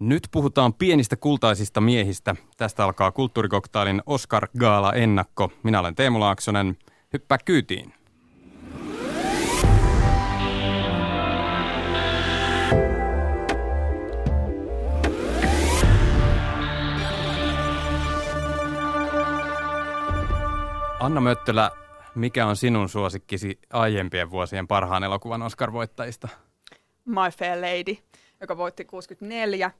Nyt puhutaan pienistä kultaisista miehistä. Tästä alkaa kulttuurikoktailin Oscar Gaala ennakko. Minä olen Teemu Laaksonen. Hyppää kyytiin. Anna Möttölä, mikä on sinun suosikkisi aiempien vuosien parhaan elokuvan Oscar-voittajista? My Fair Lady, joka voitti 64.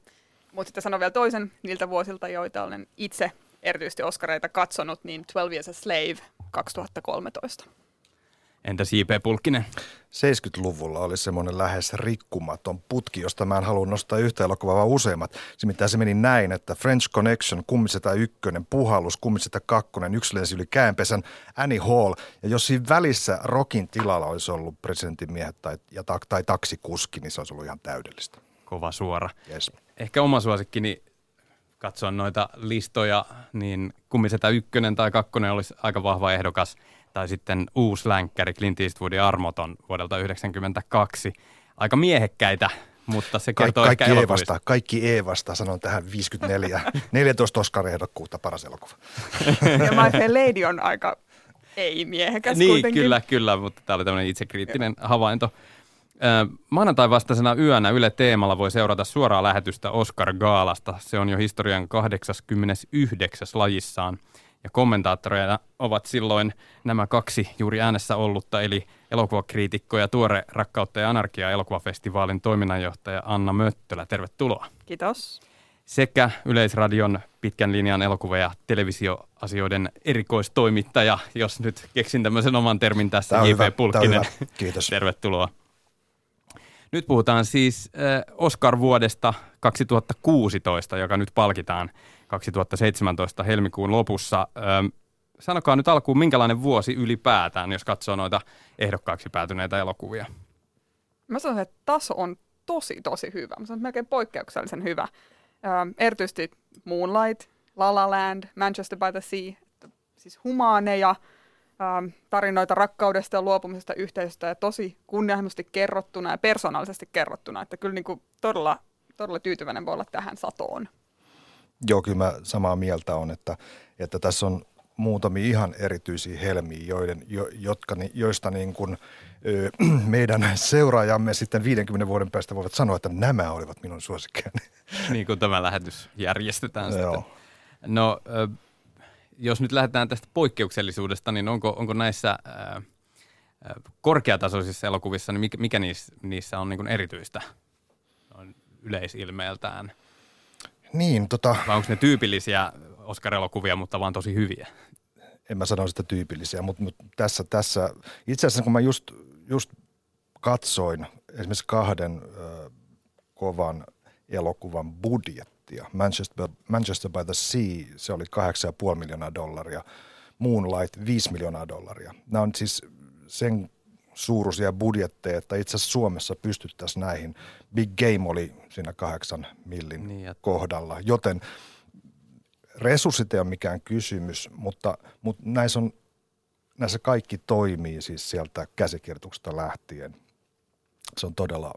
Mutta sitten sanon vielä toisen niiltä vuosilta, joita olen itse erityisesti Oscareita katsonut, niin 12 Years a Slave 2013. Entäs J.P. Pulkkinen? 70-luvulla oli semmoinen lähes rikkumaton putki, josta mä en halua nostaa yhtä elokuvaa, vaan useammat. Se mitä se meni näin, että French Connection, Kummiseta ykkönen, Puhallus, Kummiseta kakkonen, yksi lensi yli käänpesän, Annie Hall. Ja jos siinä välissä Rokin tilalla olisi ollut presidentin miehet tai, ja, tai taksikuski, niin se olisi ollut ihan täydellistä. Kova suora. Yes. Ehkä oma suosikkini katsoa noita listoja, niin Kummiseta ykkönen tai kakkonen olisi aika vahva ehdokas – tai sitten uusi länkkäri Clint Eastwoodin Armoton vuodelta 1992. Aika miehekkäitä, mutta se kertoo Kaik, kaikki ehkä vasta, kaikki E vasta, sanon tähän 54, 14 Oscar-ehdokkuutta paras elokuva. ja My Fair Lady on aika ei-miehekäs Niin, kuitenkin. kyllä, kyllä, mutta tämä oli tämmöinen itsekriittinen havainto. Maanantai vastaisena yönä Yle Teemalla voi seurata suoraa lähetystä Oscar Gaalasta. Se on jo historian 89. lajissaan – ja kommentaattoreina ovat silloin nämä kaksi juuri äänessä ollutta, eli elokuvakriitikko ja tuore Rakkautta ja anarkia elokuvafestivaalin toiminnanjohtaja Anna Möttölä. Tervetuloa. Kiitos. Sekä Yleisradion pitkän linjan elokuva- ja televisioasioiden erikoistoimittaja, jos nyt keksin tämmöisen oman termin tässä, J.P. Pulkkinen. Kiitos. Tervetuloa. Nyt puhutaan siis äh, Oscar-vuodesta 2016, joka nyt palkitaan 2017 helmikuun lopussa. Ähm, sanokaa nyt alkuun, minkälainen vuosi ylipäätään, jos katsoo noita ehdokkaaksi päätyneitä elokuvia? Mä sanoisin, että taso on tosi, tosi hyvä. Mä sanoisin, melkein poikkeuksellisen hyvä. Ähm, erityisesti Moonlight, La La Land, Manchester by the Sea, siis humaaneja, ähm, tarinoita rakkaudesta ja luopumisesta yhteisöstä ja tosi kunnianhimoisesti kerrottuna ja persoonallisesti kerrottuna. Että kyllä niin kuin todella, todella tyytyväinen voi olla tähän satoon. Joo, kyllä mä samaa mieltä on, että, että tässä on muutamia ihan erityisiä helmiä, joiden, jo, jotka, joista niin kuin, ö, meidän seuraajamme sitten 50 vuoden päästä voivat sanoa, että nämä olivat minun suosikkejani. Niin kuin tämä lähetys järjestetään sitten. No, jos nyt lähdetään tästä poikkeuksellisuudesta, niin onko, onko näissä korkeatasoisissa elokuvissa, niin mikä, mikä niissä, niissä on niin erityistä yleisilmeeltään? Niin, tota... Vai onko ne tyypillisiä Oscar-elokuvia, mutta vaan tosi hyviä? En mä sano sitä tyypillisiä, mutta, mutta tässä, tässä, itse asiassa kun mä just, just katsoin esimerkiksi kahden ö, kovan elokuvan budjettia, Manchester, Manchester by the Sea, se oli 8,5 miljoonaa dollaria, Moonlight 5 miljoonaa dollaria. Nämä on siis sen suuruisia budjetteja, että itse asiassa Suomessa pystyttäisiin näihin. Big Game oli siinä kahdeksan millin niin, että... kohdalla, joten resurssit ei ole mikään kysymys, mutta, mutta näissä, on, näissä kaikki toimii siis sieltä käsikirjoituksesta lähtien. Se on todella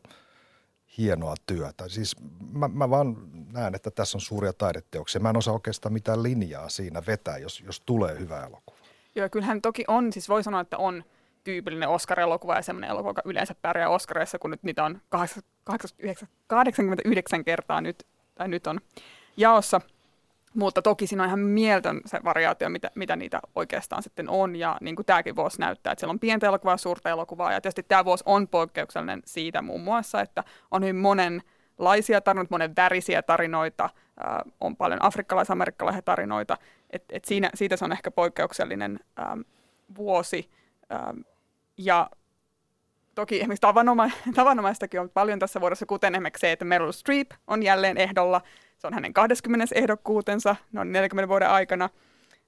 hienoa työtä. Siis mä, mä vaan näen, että tässä on suuria taideteoksia. Mä en osaa oikeastaan mitään linjaa siinä vetää, jos, jos tulee hyvä elokuva. Joo, kyllähän toki on, siis voi sanoa, että on – tyypillinen Oscar-elokuva ja semmoinen elokuva, joka yleensä pärjää Oscarissa, kun nyt niitä on 89 kertaa nyt, tai nyt on jaossa. Mutta toki siinä on ihan mieltön se variaatio, mitä, mitä niitä oikeastaan sitten on. Ja niin kuin tämäkin vuosi näyttää, että siellä on pientä elokuvaa, suurta elokuvaa. Ja tietysti tämä vuosi on poikkeuksellinen siitä muun muassa, että on hyvin monenlaisia tarinoita, monen värisiä tarinoita. Äh, on paljon afrikkalais-amerikkalaisia tarinoita. Et, et siinä, siitä se on ehkä poikkeuksellinen ähm, vuosi. Ähm, ja toki esimerkiksi tavannoma- tavanomaistakin on paljon tässä vuodessa, kuten esimerkiksi se, että Meryl Streep on jälleen ehdolla. Se on hänen 20. ehdokkuutensa noin 40 vuoden aikana.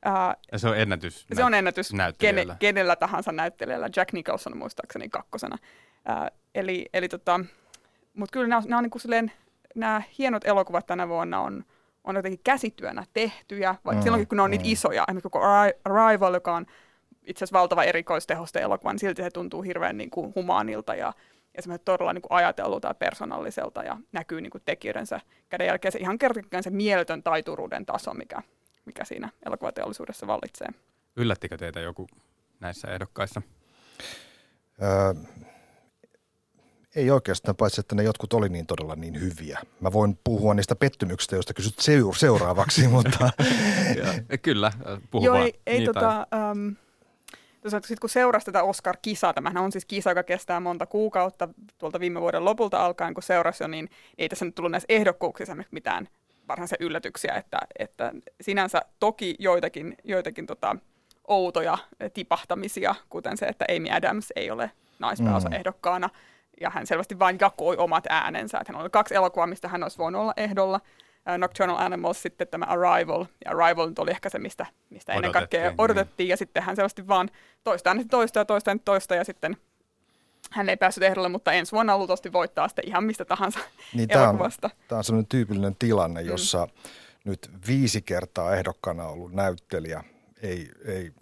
Uh, ja se on ennätys. Se on ennätys kene, kenellä tahansa näyttelijällä. Jack Nicholson muistaakseni kakkosena. Uh, eli, eli tota, mutta kyllä nämä, nämä, on niin silleen, nämä hienot elokuvat tänä vuonna on, on jotenkin käsityönä tehtyjä, vaikka mm, silloinkin kun ne on mm. niitä isoja, esimerkiksi koko Arrival, joka on itse asiassa valtava erikoistehoste elokuva, niin silti se tuntuu hirveän niin kuin humaanilta ja, ja semmoinen todella niin kuin ajatellulta ja persoonalliselta ja näkyy niin kuin tekijöidensä käden jälkeen se ihan kertakään se mieletön taituruuden taso, mikä, mikä siinä elokuvateollisuudessa vallitsee. Yllättikö teitä joku näissä ehdokkaissa? Öö, ei oikeastaan, paitsi että ne jotkut oli niin todella niin hyviä. Mä voin puhua niistä pettymyksistä, joista kysyt seuraavaksi, mutta... ja, kyllä, puhu Joo, ei, ei tota, um, sitten kun seurasi tätä Oscar-kisaa, tämähän on siis kisa, joka kestää monta kuukautta tuolta viime vuoden lopulta alkaen, kun seurasi jo, niin ei tässä nyt tullut näissä ehdokkuuksissa mitään varsinaisia yllätyksiä, että, että sinänsä toki joitakin, joitakin tota, outoja tipahtamisia, kuten se, että Amy Adams ei ole naispääosa ehdokkaana, mm ja hän selvästi vain jakoi omat äänensä. Että hän oli kaksi elokuvaa, mistä hän olisi voinut olla ehdolla. Uh, Nocturnal Animals, sitten tämä Arrival. Ja Arrival nyt oli ehkä se, mistä, mistä ennen kaikkea odotettiin. Niin. Ja sitten hän selvästi vaan toista äänestä toista ja toista ja toista. Ja sitten hän ei päässyt ehdolle, mutta ensi vuonna luultavasti voittaa sitten ihan mistä tahansa niin elokuvasta. Tämä on, tämä on sellainen tyypillinen tilanne, mm. jossa mm. nyt viisi kertaa ehdokkaana ollut näyttelijä ei, ei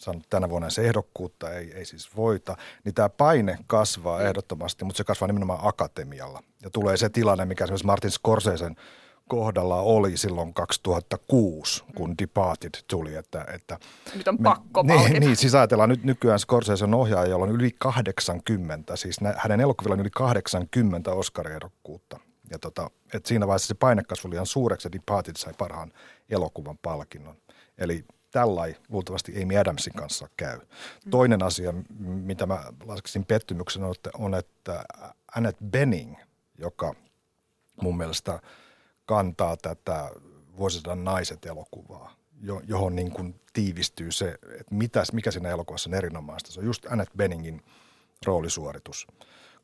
saanut tänä vuonna se ehdokkuutta, ei, ei siis voita, niin tämä paine kasvaa ehdottomasti, mutta se kasvaa nimenomaan akatemialla. Ja tulee se tilanne, mikä esimerkiksi Martin Scorsesen kohdalla oli silloin 2006, kun Departed tuli. Että, että nyt on pakko me, niin, niin, siis ajatellaan nyt nykyään Scorsesen ohjaaja, jolla on yli 80, siis nä, hänen elokuvilla on yli 80 Oscar-ehdokkuutta. Ja tota, että siinä vaiheessa se paine kasvoi liian suureksi ja Departed sai parhaan elokuvan palkinnon. Eli tällai luultavasti Amy Adamsin kanssa käy. Toinen asia, mitä mä laskisin pettymyksen, on, että Annette Benning, joka mun mielestä kantaa tätä vuosisadan naiset elokuvaa, johon niin kuin tiivistyy se, että mitä, mikä siinä elokuvassa on erinomaista. Se on just Annette Benningin roolisuoritus.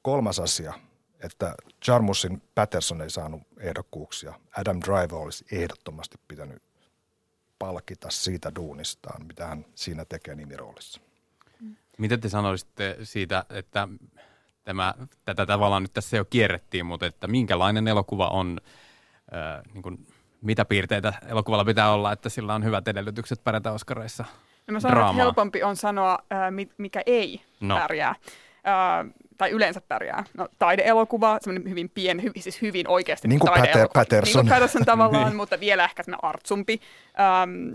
Kolmas asia, että Jarmusin Patterson ei saanut ehdokkuuksia. Adam Driver olisi ehdottomasti pitänyt palkita siitä duunistaan, mitä hän siinä tekee nimiroolissa. Mitä te sanoisitte siitä, että tämä, tätä tavallaan nyt tässä jo kierrettiin, mutta että minkälainen elokuva on, äh, niin kuin, mitä piirteitä elokuvalla pitää olla, että sillä on hyvät edellytykset pärjätä Oskareissa? No mä sanon, että helpompi on sanoa, äh, mikä ei no. pärjää. Äh, tai yleensä pärjää. No, taideelokuva, semmoinen hyvin pieni, hy, siis hyvin oikeasti niin kuin Pater, Patterson. Niin kuin Patterson tavallaan, niin. mutta vielä ehkä semmoinen artsumpi. Ähm,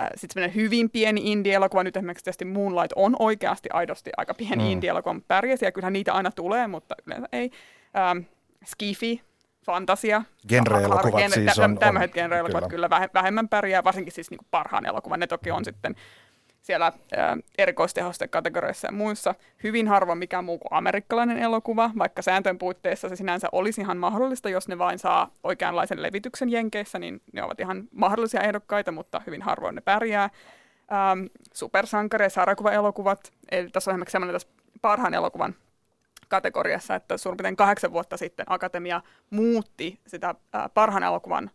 äh, sitten semmoinen hyvin pieni indie-elokuva, nyt esimerkiksi tietysti Moonlight on oikeasti aidosti aika pieni mm. indie-elokuva, pärjäsi, ja kyllähän niitä aina tulee, mutta yleensä ei. Ähm, Skifi, fantasia. Genre-elokuvat genre, siis on. Tämmöiset genre-elokuvat kyllä. kyllä vähemmän pärjää, varsinkin siis niin kuin parhaan elokuvan. Ne toki on sitten siellä ää, erikoistehosten kategoriassa ja muissa. Hyvin harva mikään muu kuin amerikkalainen elokuva, vaikka sääntöjen puitteissa se sinänsä olisi ihan mahdollista, jos ne vain saa oikeanlaisen levityksen Jenkeissä, niin ne ovat ihan mahdollisia ehdokkaita, mutta hyvin harvoin ne pärjää. Ähm, supersankari- ja sarjakuva-elokuvat, eli tässä on esimerkiksi sellainen tässä parhaan elokuvan kategoriassa, että suurin piirtein kahdeksan vuotta sitten Akatemia muutti sitä parhaan elokuvan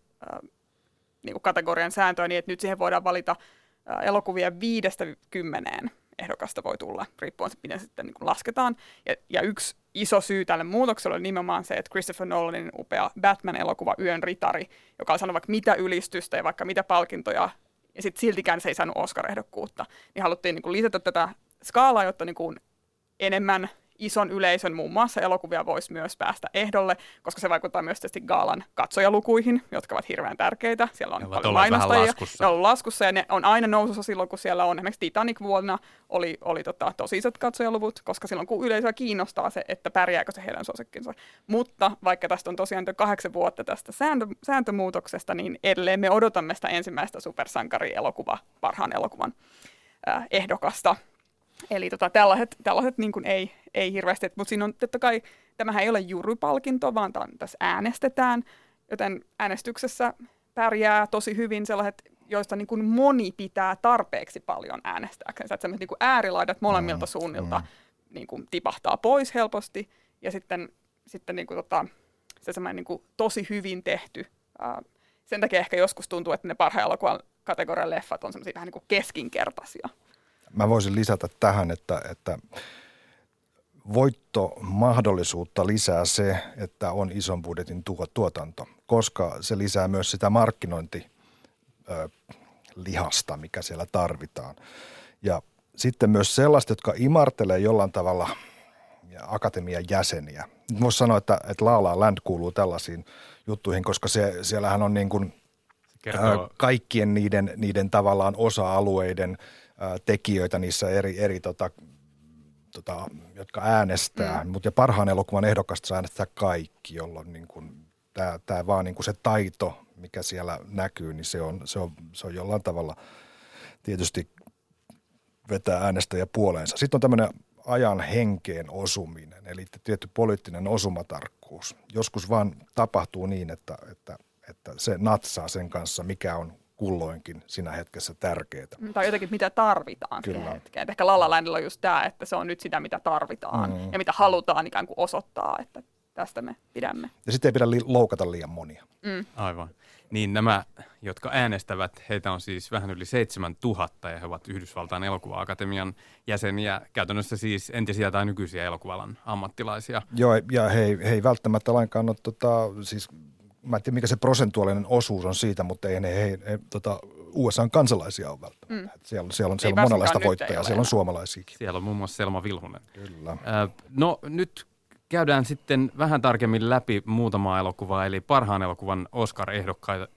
niin kuin kategorian sääntöä niin, että nyt siihen voidaan valita elokuvia viidestä kymmeneen ehdokasta voi tulla, riippuen miten sitten niin lasketaan. Ja, ja yksi iso syy tälle muutokselle on nimenomaan se, että Christopher Nolanin upea Batman-elokuva Yön ritari, joka on saanut vaikka mitä ylistystä ja vaikka mitä palkintoja, ja sitten siltikään se ei saanut Oscar-ehdokkuutta, niin haluttiin niin kuin lisätä tätä skaalaa, jotta niin kuin enemmän ison yleisön muun muassa elokuvia voisi myös päästä ehdolle, koska se vaikuttaa myös tietysti Gaalan katsojalukuihin, jotka ovat hirveän tärkeitä. Siellä on paljon mainostajia. Ne on laskussa ja ne on aina nousussa silloin, kun siellä on. Esimerkiksi Titanic vuonna oli, oli tota, tosi isot katsojaluvut, koska silloin kun yleisöä kiinnostaa se, että pärjääkö se heidän suosikkinsa. Mutta vaikka tästä on tosiaan kahdeksan vuotta tästä sääntö, sääntömuutoksesta, niin edelleen me odotamme sitä ensimmäistä supersankari-elokuva, parhaan elokuvan äh, ehdokasta – Eli tota, tällaiset, tällaiset niin kuin ei, ei hirveästi, mutta siinä on totta kai, tämähän ei ole jurypalkinto, vaan tämän, tässä äänestetään, joten äänestyksessä pärjää tosi hyvin sellaiset, joista niin kuin moni pitää tarpeeksi paljon äänestääksensä. Että niin kuin äärilaidat molemmilta mm, suunnilta mm. niin kuin tipahtaa pois helposti, ja sitten, sitten niin kuin tota, se semmoinen niin tosi hyvin tehty. Ää, sen takia ehkä joskus tuntuu, että ne parhaan elokuvan kategorian leffat on semmoisia vähän niin kuin keskinkertaisia mä voisin lisätä tähän, että, että voittomahdollisuutta lisää se, että on ison budjetin tuotanto, koska se lisää myös sitä markkinointi lihasta, mikä siellä tarvitaan. Ja sitten myös sellaista, jotka imartelee jollain tavalla akatemian jäseniä. Voisi sanoa, että, että La La Land kuuluu tällaisiin juttuihin, koska se, siellähän on niin kuin, Kertoo, kaikkien niiden, niiden tavallaan osa-alueiden tekijöitä niissä eri, eri tota, tota, jotka äänestää, mm. mutta ja parhaan elokuvan ehdokasta saa äänestää kaikki, jolloin niin kuin, tämä, tämä vaan niin kuin se taito, mikä siellä näkyy, niin se on, se on, se on jollain tavalla tietysti vetää äänestäjä puoleensa. Sitten on tämmöinen ajan henkeen osuminen, eli tietty poliittinen osumatarkkuus. Joskus vaan tapahtuu niin, että, että, että se natsaa sen kanssa, mikä on kulloinkin siinä hetkessä tärkeää. Tai jotenkin, mitä tarvitaan Kyllä. siihen hetkeen. Ehkä La La Landilla on just tämä, että se on nyt sitä, mitä tarvitaan mm. ja mitä halutaan ikään kuin osoittaa, että tästä me pidämme. Ja sitten ei pidä li- loukata liian monia. Mm. Aivan. Niin nämä, jotka äänestävät, heitä on siis vähän yli 7000 ja he ovat Yhdysvaltain elokuva-akatemian jäseniä, käytännössä siis entisiä tai nykyisiä elokuvalan ammattilaisia. Joo, ja he, he ei välttämättä lainkaan ole, tota, siis mä en tiedä mikä se prosentuaalinen osuus on siitä, mutta ei ne he, he, he tota, USA kansalaisia ole välttämättä. Mm. Siellä, siellä on, siellä on monenlaista voittajaa, siellä on suomalaisiakin. Siellä on muun muassa Selma Vilhunen. Kyllä. Äh, no nyt käydään sitten vähän tarkemmin läpi muutamaa elokuvaa, eli parhaan elokuvan Oscar-ehdokkaita,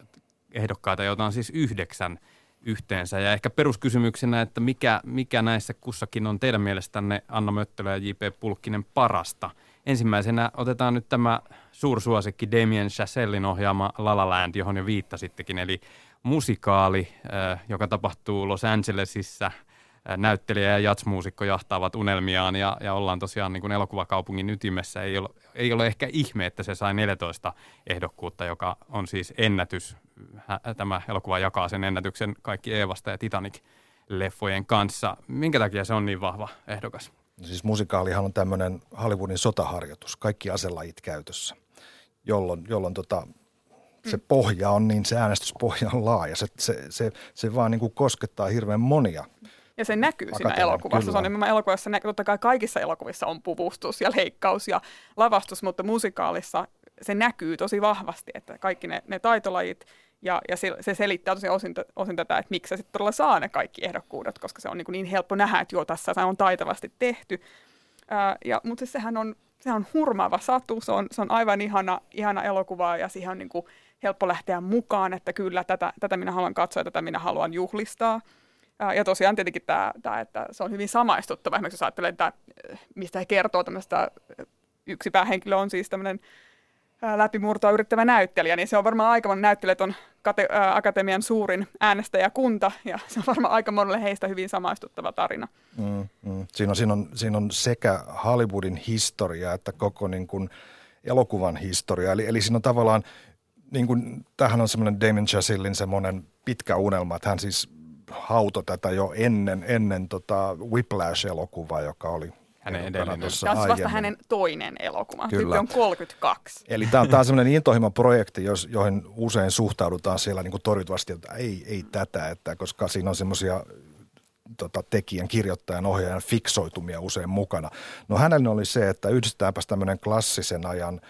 ehdokkaita, joita on siis yhdeksän yhteensä. Ja ehkä peruskysymyksenä, että mikä, mikä näissä kussakin on teidän mielestänne Anna Möttölä ja J.P. Pulkkinen parasta? Ensimmäisenä otetaan nyt tämä suursuosikki Damien Chazellin ohjaama La La Land, johon jo viittasittekin, eli musikaali, joka tapahtuu Los Angelesissa – näyttelijä ja jatsmuusikko jahtaavat unelmiaan ja, ja ollaan tosiaan niin kuin elokuvakaupungin ytimessä. Ei ole, ei ole ehkä ihme, että se sai 14 ehdokkuutta, joka on siis ennätys. Tämä elokuva jakaa sen ennätyksen kaikki Eevasta ja Titanic-leffojen kanssa. Minkä takia se on niin vahva ehdokas? Siis musikaalihan on tämmöinen Hollywoodin sotaharjoitus, kaikki aselajit käytössä, jolloin, jolloin tota, se pohja on niin, se äänestyspohja on laaja. Se, se, se, se vaan niin kuin koskettaa hirveän monia ja se näkyy siinä elokuvassa. Kyllä. Se on nimenomaan elokuvassa, totta kai kaikissa elokuvissa on puvustus ja leikkaus ja lavastus, mutta musikaalissa se näkyy tosi vahvasti, että kaikki ne, ne taitolajit ja, ja se, se selittää tosi osin, osin tätä, että miksi se sitten todella saa ne kaikki ehdokkuudet, koska se on niin, niin helppo nähdä, että joo, tässä on taitavasti tehty. Ja, mutta siis sehän on, se on hurmaava satu, se on, se on aivan ihana, ihana elokuva ja siihen on niin kuin helppo lähteä mukaan, että kyllä tätä, tätä minä haluan katsoa ja tätä minä haluan juhlistaa. Ja tosiaan tietenkin tämä, tämä, että se on hyvin samaistuttava. Esimerkiksi jos ajattelee, että mistä he kertoo tämmöistä, yksi päähenkilö on siis tämmöinen läpimurtoa yrittävä näyttelijä, niin se on varmaan aika monen on kate, akatemian suurin äänestäjäkunta, ja se on varmaan aika monelle heistä hyvin samaistuttava tarina. Mm, mm. Siinä, on, siinä, on, siinä on sekä Hollywoodin historia että koko niin kuin, elokuvan historia. Eli, eli siinä on tavallaan, niin kuin, tämähän on semmoinen Damon Chazellin semmoinen pitkä unelma, että hän siis hauto tätä jo ennen, ennen tota Whiplash-elokuvaa, joka oli hänen edellinen. Tämä on vasta hänen toinen elokuva. Kyllä. on 32. Eli tämä on, tämä on sellainen intohimo projekti, jos, johon usein suhtaudutaan siellä niin torjutavasti, että ei, ei tätä, että, koska siinä on semmoisia tota, tekijän, kirjoittajan, ohjaajan fiksoitumia usein mukana. No hänellä oli se, että yhdistetäänpä tämmöinen klassisen ajan,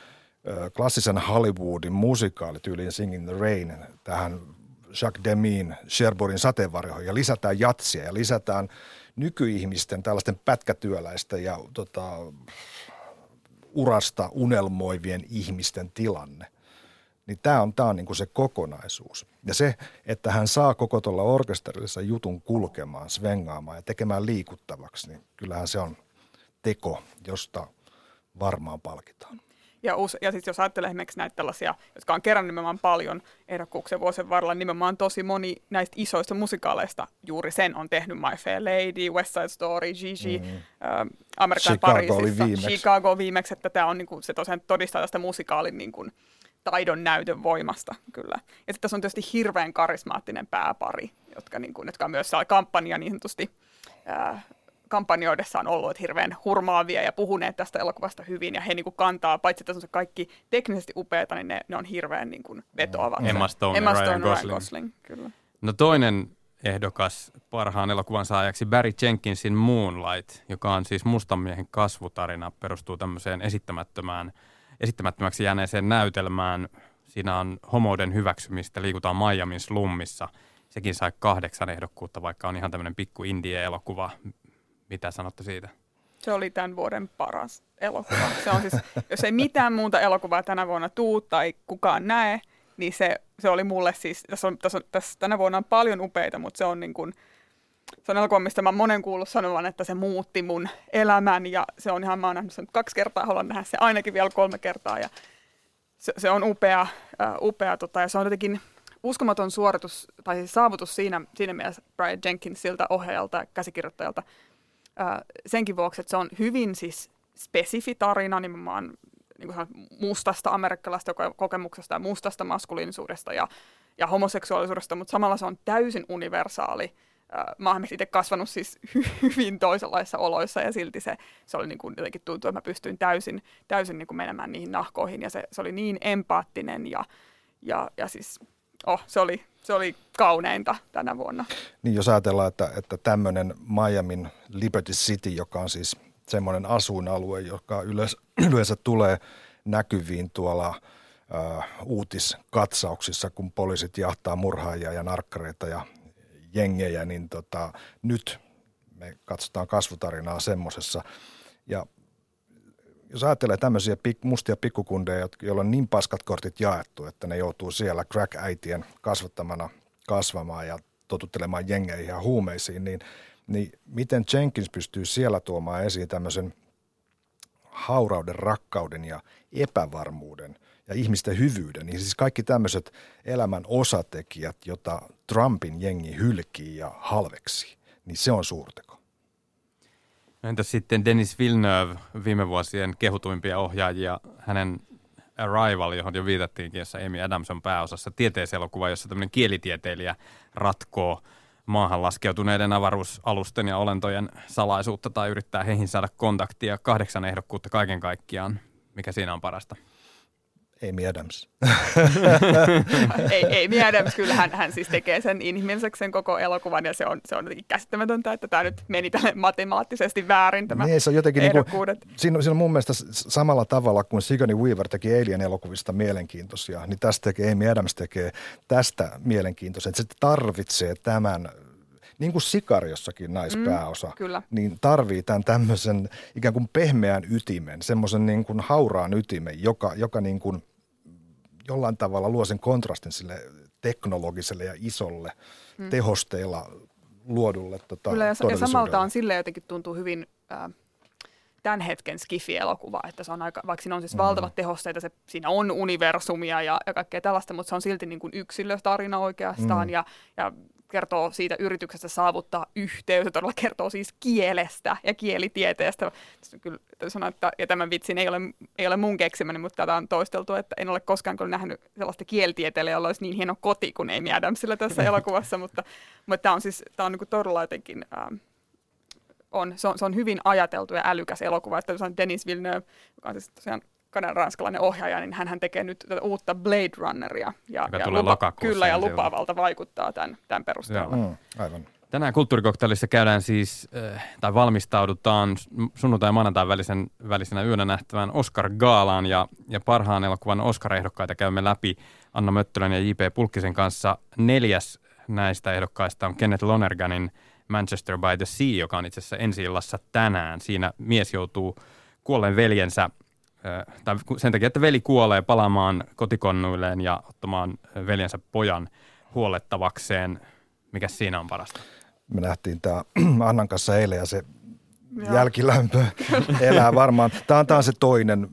klassisen Hollywoodin musikaalityyliin Singing the Rain tähän Jacques Demin Sherborin sateenvarjoihin ja lisätään jatsia ja lisätään nykyihmisten tällaisten pätkätyöläisten ja tota, urasta unelmoivien ihmisten tilanne. Niin tämä on, tää on niinku se kokonaisuus. Ja se, että hän saa koko tuolla orkesterillisessa jutun kulkemaan, svengaamaan ja tekemään liikuttavaksi, niin kyllähän se on teko, josta varmaan palkitaan. Ja, ja siis jos ajattelee esimerkiksi näitä tällaisia, jotka on kerran nimenomaan paljon ehdokkuuksen vuosien varrella, nimenomaan tosi moni näistä isoista musikaaleista juuri sen on tehnyt My Fair Lady, West Side Story, Gigi, mm. äh, Amerikan Chicago Pariisissa, viimeksi. Chicago viimeksi, että tämä on niin kuin, se tosiaan todistaa tästä musikaalin niin kuin, taidon näytön voimasta kyllä. Ja sitten tässä on tietysti hirveän karismaattinen pääpari, jotka, niin kuin, jotka myös saa kampanja niin sanotusti äh, kampanjoidessa on ollut hirveän hurmaavia ja puhuneet tästä elokuvasta hyvin ja he niin kuin kantaa, paitsi että se on kaikki teknisesti upeita, niin ne, ne on hirveän niin kuin vetoavat. Emma Stone, Emma Stone Ryan, Gosling. Ryan Gosling. Kyllä. No toinen ehdokas parhaan elokuvan saajaksi Barry Jenkinsin Moonlight, joka on siis mustan miehen kasvutarina, perustuu tämmöiseen esittämättömään, esittämättömäksi jääneeseen näytelmään. Siinä on homouden hyväksymistä, liikutaan Miamin slummissa. Sekin sai kahdeksan ehdokkuutta, vaikka on ihan tämmöinen pikku indie-elokuva. Mitä sanotte siitä? Se oli tämän vuoden paras elokuva. Se on siis, jos ei mitään muuta elokuvaa tänä vuonna tuu tai kukaan näe, niin se, se oli mulle siis, tässä, on, tässä, on, tässä tänä vuonna on paljon upeita, mutta se on niin kuin, se on elokuva, mistä mä monen kuullut sanovan, että se muutti mun elämän ja se on ihan, mä oon nähnyt sen kaksi kertaa, haluan nähdä se ainakin vielä kolme kertaa ja se, se on upea, uh, upea tota, ja se on jotenkin uskomaton suoritus tai siis saavutus siinä, siinä mielessä Brian Jenkinsiltä ohjaajalta käsikirjoittajalta uh, senkin vuoksi, että se on hyvin siis spesifi tarina nimenomaan niin kuin mustasta amerikkalaista kokemuksesta ja mustasta maskuliinisuudesta ja, ja homoseksuaalisuudesta, mutta samalla se on täysin universaali. Mä oon itse kasvanut siis hyvin toisenlaisissa oloissa ja silti se, se oli niin kuin jotenkin tuntuu, että mä pystyin täysin, täysin niin kuin menemään niihin nahkoihin ja se, se oli niin empaattinen ja, ja, ja siis oh, se, oli, se oli kauneinta tänä vuonna. Niin jos ajatellaan, että, että tämmöinen Miamin Liberty City, joka on siis semmoinen asuinalue, joka yleensä, yleensä tulee näkyviin tuolla Uh, uutiskatsauksissa, kun poliisit jahtaa murhaajia ja narkkareita ja jengejä, niin tota, nyt me katsotaan kasvutarinaa semmoisessa. Ja jos ajattelee tämmöisiä pik, mustia pikkukundeja, joilla on niin paskat kortit jaettu, että ne joutuu siellä crack-äitien kasvattamana kasvamaan ja totuttelemaan jengeihin ja huumeisiin, niin, niin miten Jenkins pystyy siellä tuomaan esiin tämmöisen haurauden, rakkauden ja epävarmuuden ja ihmisten hyvyyden. Niin siis kaikki tämmöiset elämän osatekijät, jota Trumpin jengi hylkii ja halveksi, niin se on suurteko. Entäs sitten Dennis Villeneuve, viime vuosien kehutuimpia ohjaajia, hänen Arrival, johon jo viitattiinkin, jossa Amy Adams on pääosassa tieteiselokuva, jossa tämmöinen kielitieteilijä ratkoo maahan laskeutuneiden avaruusalusten ja olentojen salaisuutta tai yrittää heihin saada kontaktia. Kahdeksan ehdokkuutta kaiken kaikkiaan. Mikä siinä on parasta? Amy Adams. ei, Amy Adams, kyllä hän, hän siis tekee sen inhimilliseksi sen koko elokuvan ja se on, se on jotenkin käsittämätöntä, että tämä nyt meni tälle matemaattisesti väärin tämä niin, se on jotenkin niin kuin, siinä, siinä on mun mielestä samalla tavalla kuin Sigourney Weaver teki Alien elokuvista mielenkiintoisia, niin tästä tekee Amy Adams tekee tästä mielenkiintoisia, että se tarvitsee tämän niin kuin Sikariossakin naispääosa, mm, kyllä. niin tarvii tämän tämmöisen ikään kuin pehmeän ytimen, semmoisen niin kuin hauraan ytimen, joka, joka niin kuin jollain tavalla luo sen kontrastin sille teknologiselle ja isolle mm. tehosteilla luodulle tota, Kyllä, ja, ja samalta on sille jotenkin tuntuu hyvin äh, tämän hetken skifi-elokuva, että se on aika, vaikka siinä on siis mm. valtavat tehosteita, se, siinä on universumia ja, ja kaikkea tällaista, mutta se on silti niin kuin yksilötarina oikeastaan mm. ja, ja kertoo siitä yrityksestä saavuttaa yhteys, todella kertoo siis kielestä ja kielitieteestä. Kyllä sanon, että, ja tämän vitsin ei ole, ei ole mun keksimäni, mutta tätä on toisteltu, että en ole koskaan kyllä nähnyt sellaista kielitieteilijää, jolla olisi niin hieno koti kuin Amy Adamsilla tässä elokuvassa, mutta, mutta tämä on siis tämä on niin todella jotenkin... Ähm, on, se, on, se on hyvin ajateltu ja älykäs elokuva. Että Denis Villeneuve, joka on siis tosiaan kanan ranskalainen ohjaaja, niin hän tekee nyt tätä uutta Blade Runneria. Ja, ja lupa, kyllä, ja lupaavalta vaikuttaa tämän, tämän perusteella. Mm, aivan. Tänään kulttuurikoktailissa käydään siis, äh, tai valmistaudutaan sunnuntai ja maanantain välisen, välisenä yönä nähtävään Oscar-gaalaan ja, ja parhaan elokuvan Oscar-ehdokkaita käymme läpi Anna Möttölän ja J.P. Pulkkisen kanssa. Neljäs näistä ehdokkaista on Kenneth Lonerganin Manchester by the Sea, joka on itse asiassa ensi tänään. Siinä mies joutuu kuolleen veljensä tai sen takia, että veli kuolee palaamaan kotikonnuilleen ja ottamaan veljensä pojan huolettavakseen. Mikä siinä on parasta? Me nähtiin tämä Annan kanssa eilen ja se Joo. jälkilämpö elää varmaan. Tämä on, tämä on se toinen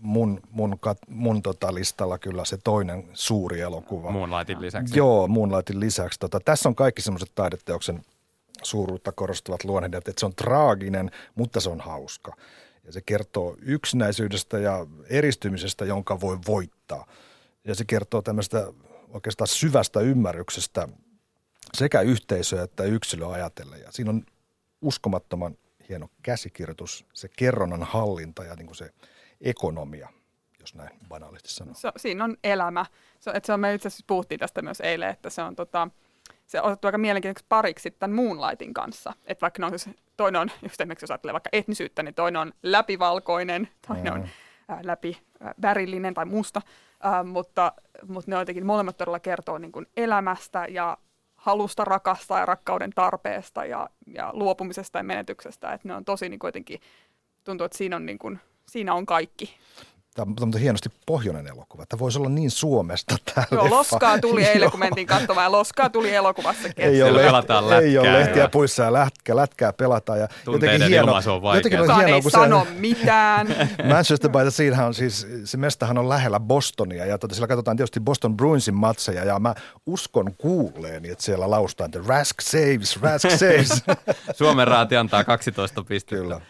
mun, mun, mun tota listalla kyllä se toinen suuri elokuva. Moonlightin lisäksi. Joo, Moonlightin lisäksi. Tota, tässä on kaikki semmoiset taideteoksen suuruutta korostavat luonnehdet, että se on traaginen, mutta se on hauska. Ja se kertoo yksinäisyydestä ja eristymisestä, jonka voi voittaa. Ja se kertoo tämmöistä oikeastaan syvästä ymmärryksestä sekä yhteisöä että yksilöä ajatellen. Ja siinä on uskomattoman hieno käsikirjoitus, se kerronnan hallinta ja niin kuin se ekonomia, jos näin banaalisti sanoo. Se, siinä on elämä. Se, että se on, me itse asiassa puhuttiin tästä myös eilen, että se on tota, se on aika mielenkiintoiseksi pariksi tämän Moonlightin kanssa. Että vaikka ne on siis, toinen on, just esimerkiksi jos ajattelee vaikka etnisyyttä, niin toinen on läpivalkoinen, toinen mm. on äh, läpi äh, värillinen tai musta, äh, mutta, mutta ne jotenkin molemmat todella kertoo niin kuin elämästä ja halusta rakastaa ja rakkauden tarpeesta ja, ja luopumisesta ja menetyksestä. Että ne on tosi niin kuin jotenkin, tuntuu, että siinä on niin kuin, siinä on kaikki. Tämä on hienosti pohjoinen elokuva. Tämä voisi olla niin Suomesta tämä Joo, leffa. Loskaa tuli eilen, kun mentiin katsomaan, Loskaa tuli elokuvassa. Ei ole, pelataan lehti, ei ole lätkää lehtiä ja- puissa ja lätkä, lätkää pelataan. Ja Tunteiden ilmaisu on vaikeaa. jotenkin on hienoa, ei kun sano se, mitään. Manchester by the Seahan on siis, se mestahan on lähellä Bostonia ja tota, siellä katsotaan tietysti Boston Bruinsin matseja ja mä uskon kuulleeni, että siellä laustaan, että Rask saves, Rask saves. Suomen raati antaa 12 pistettä. Kyllä.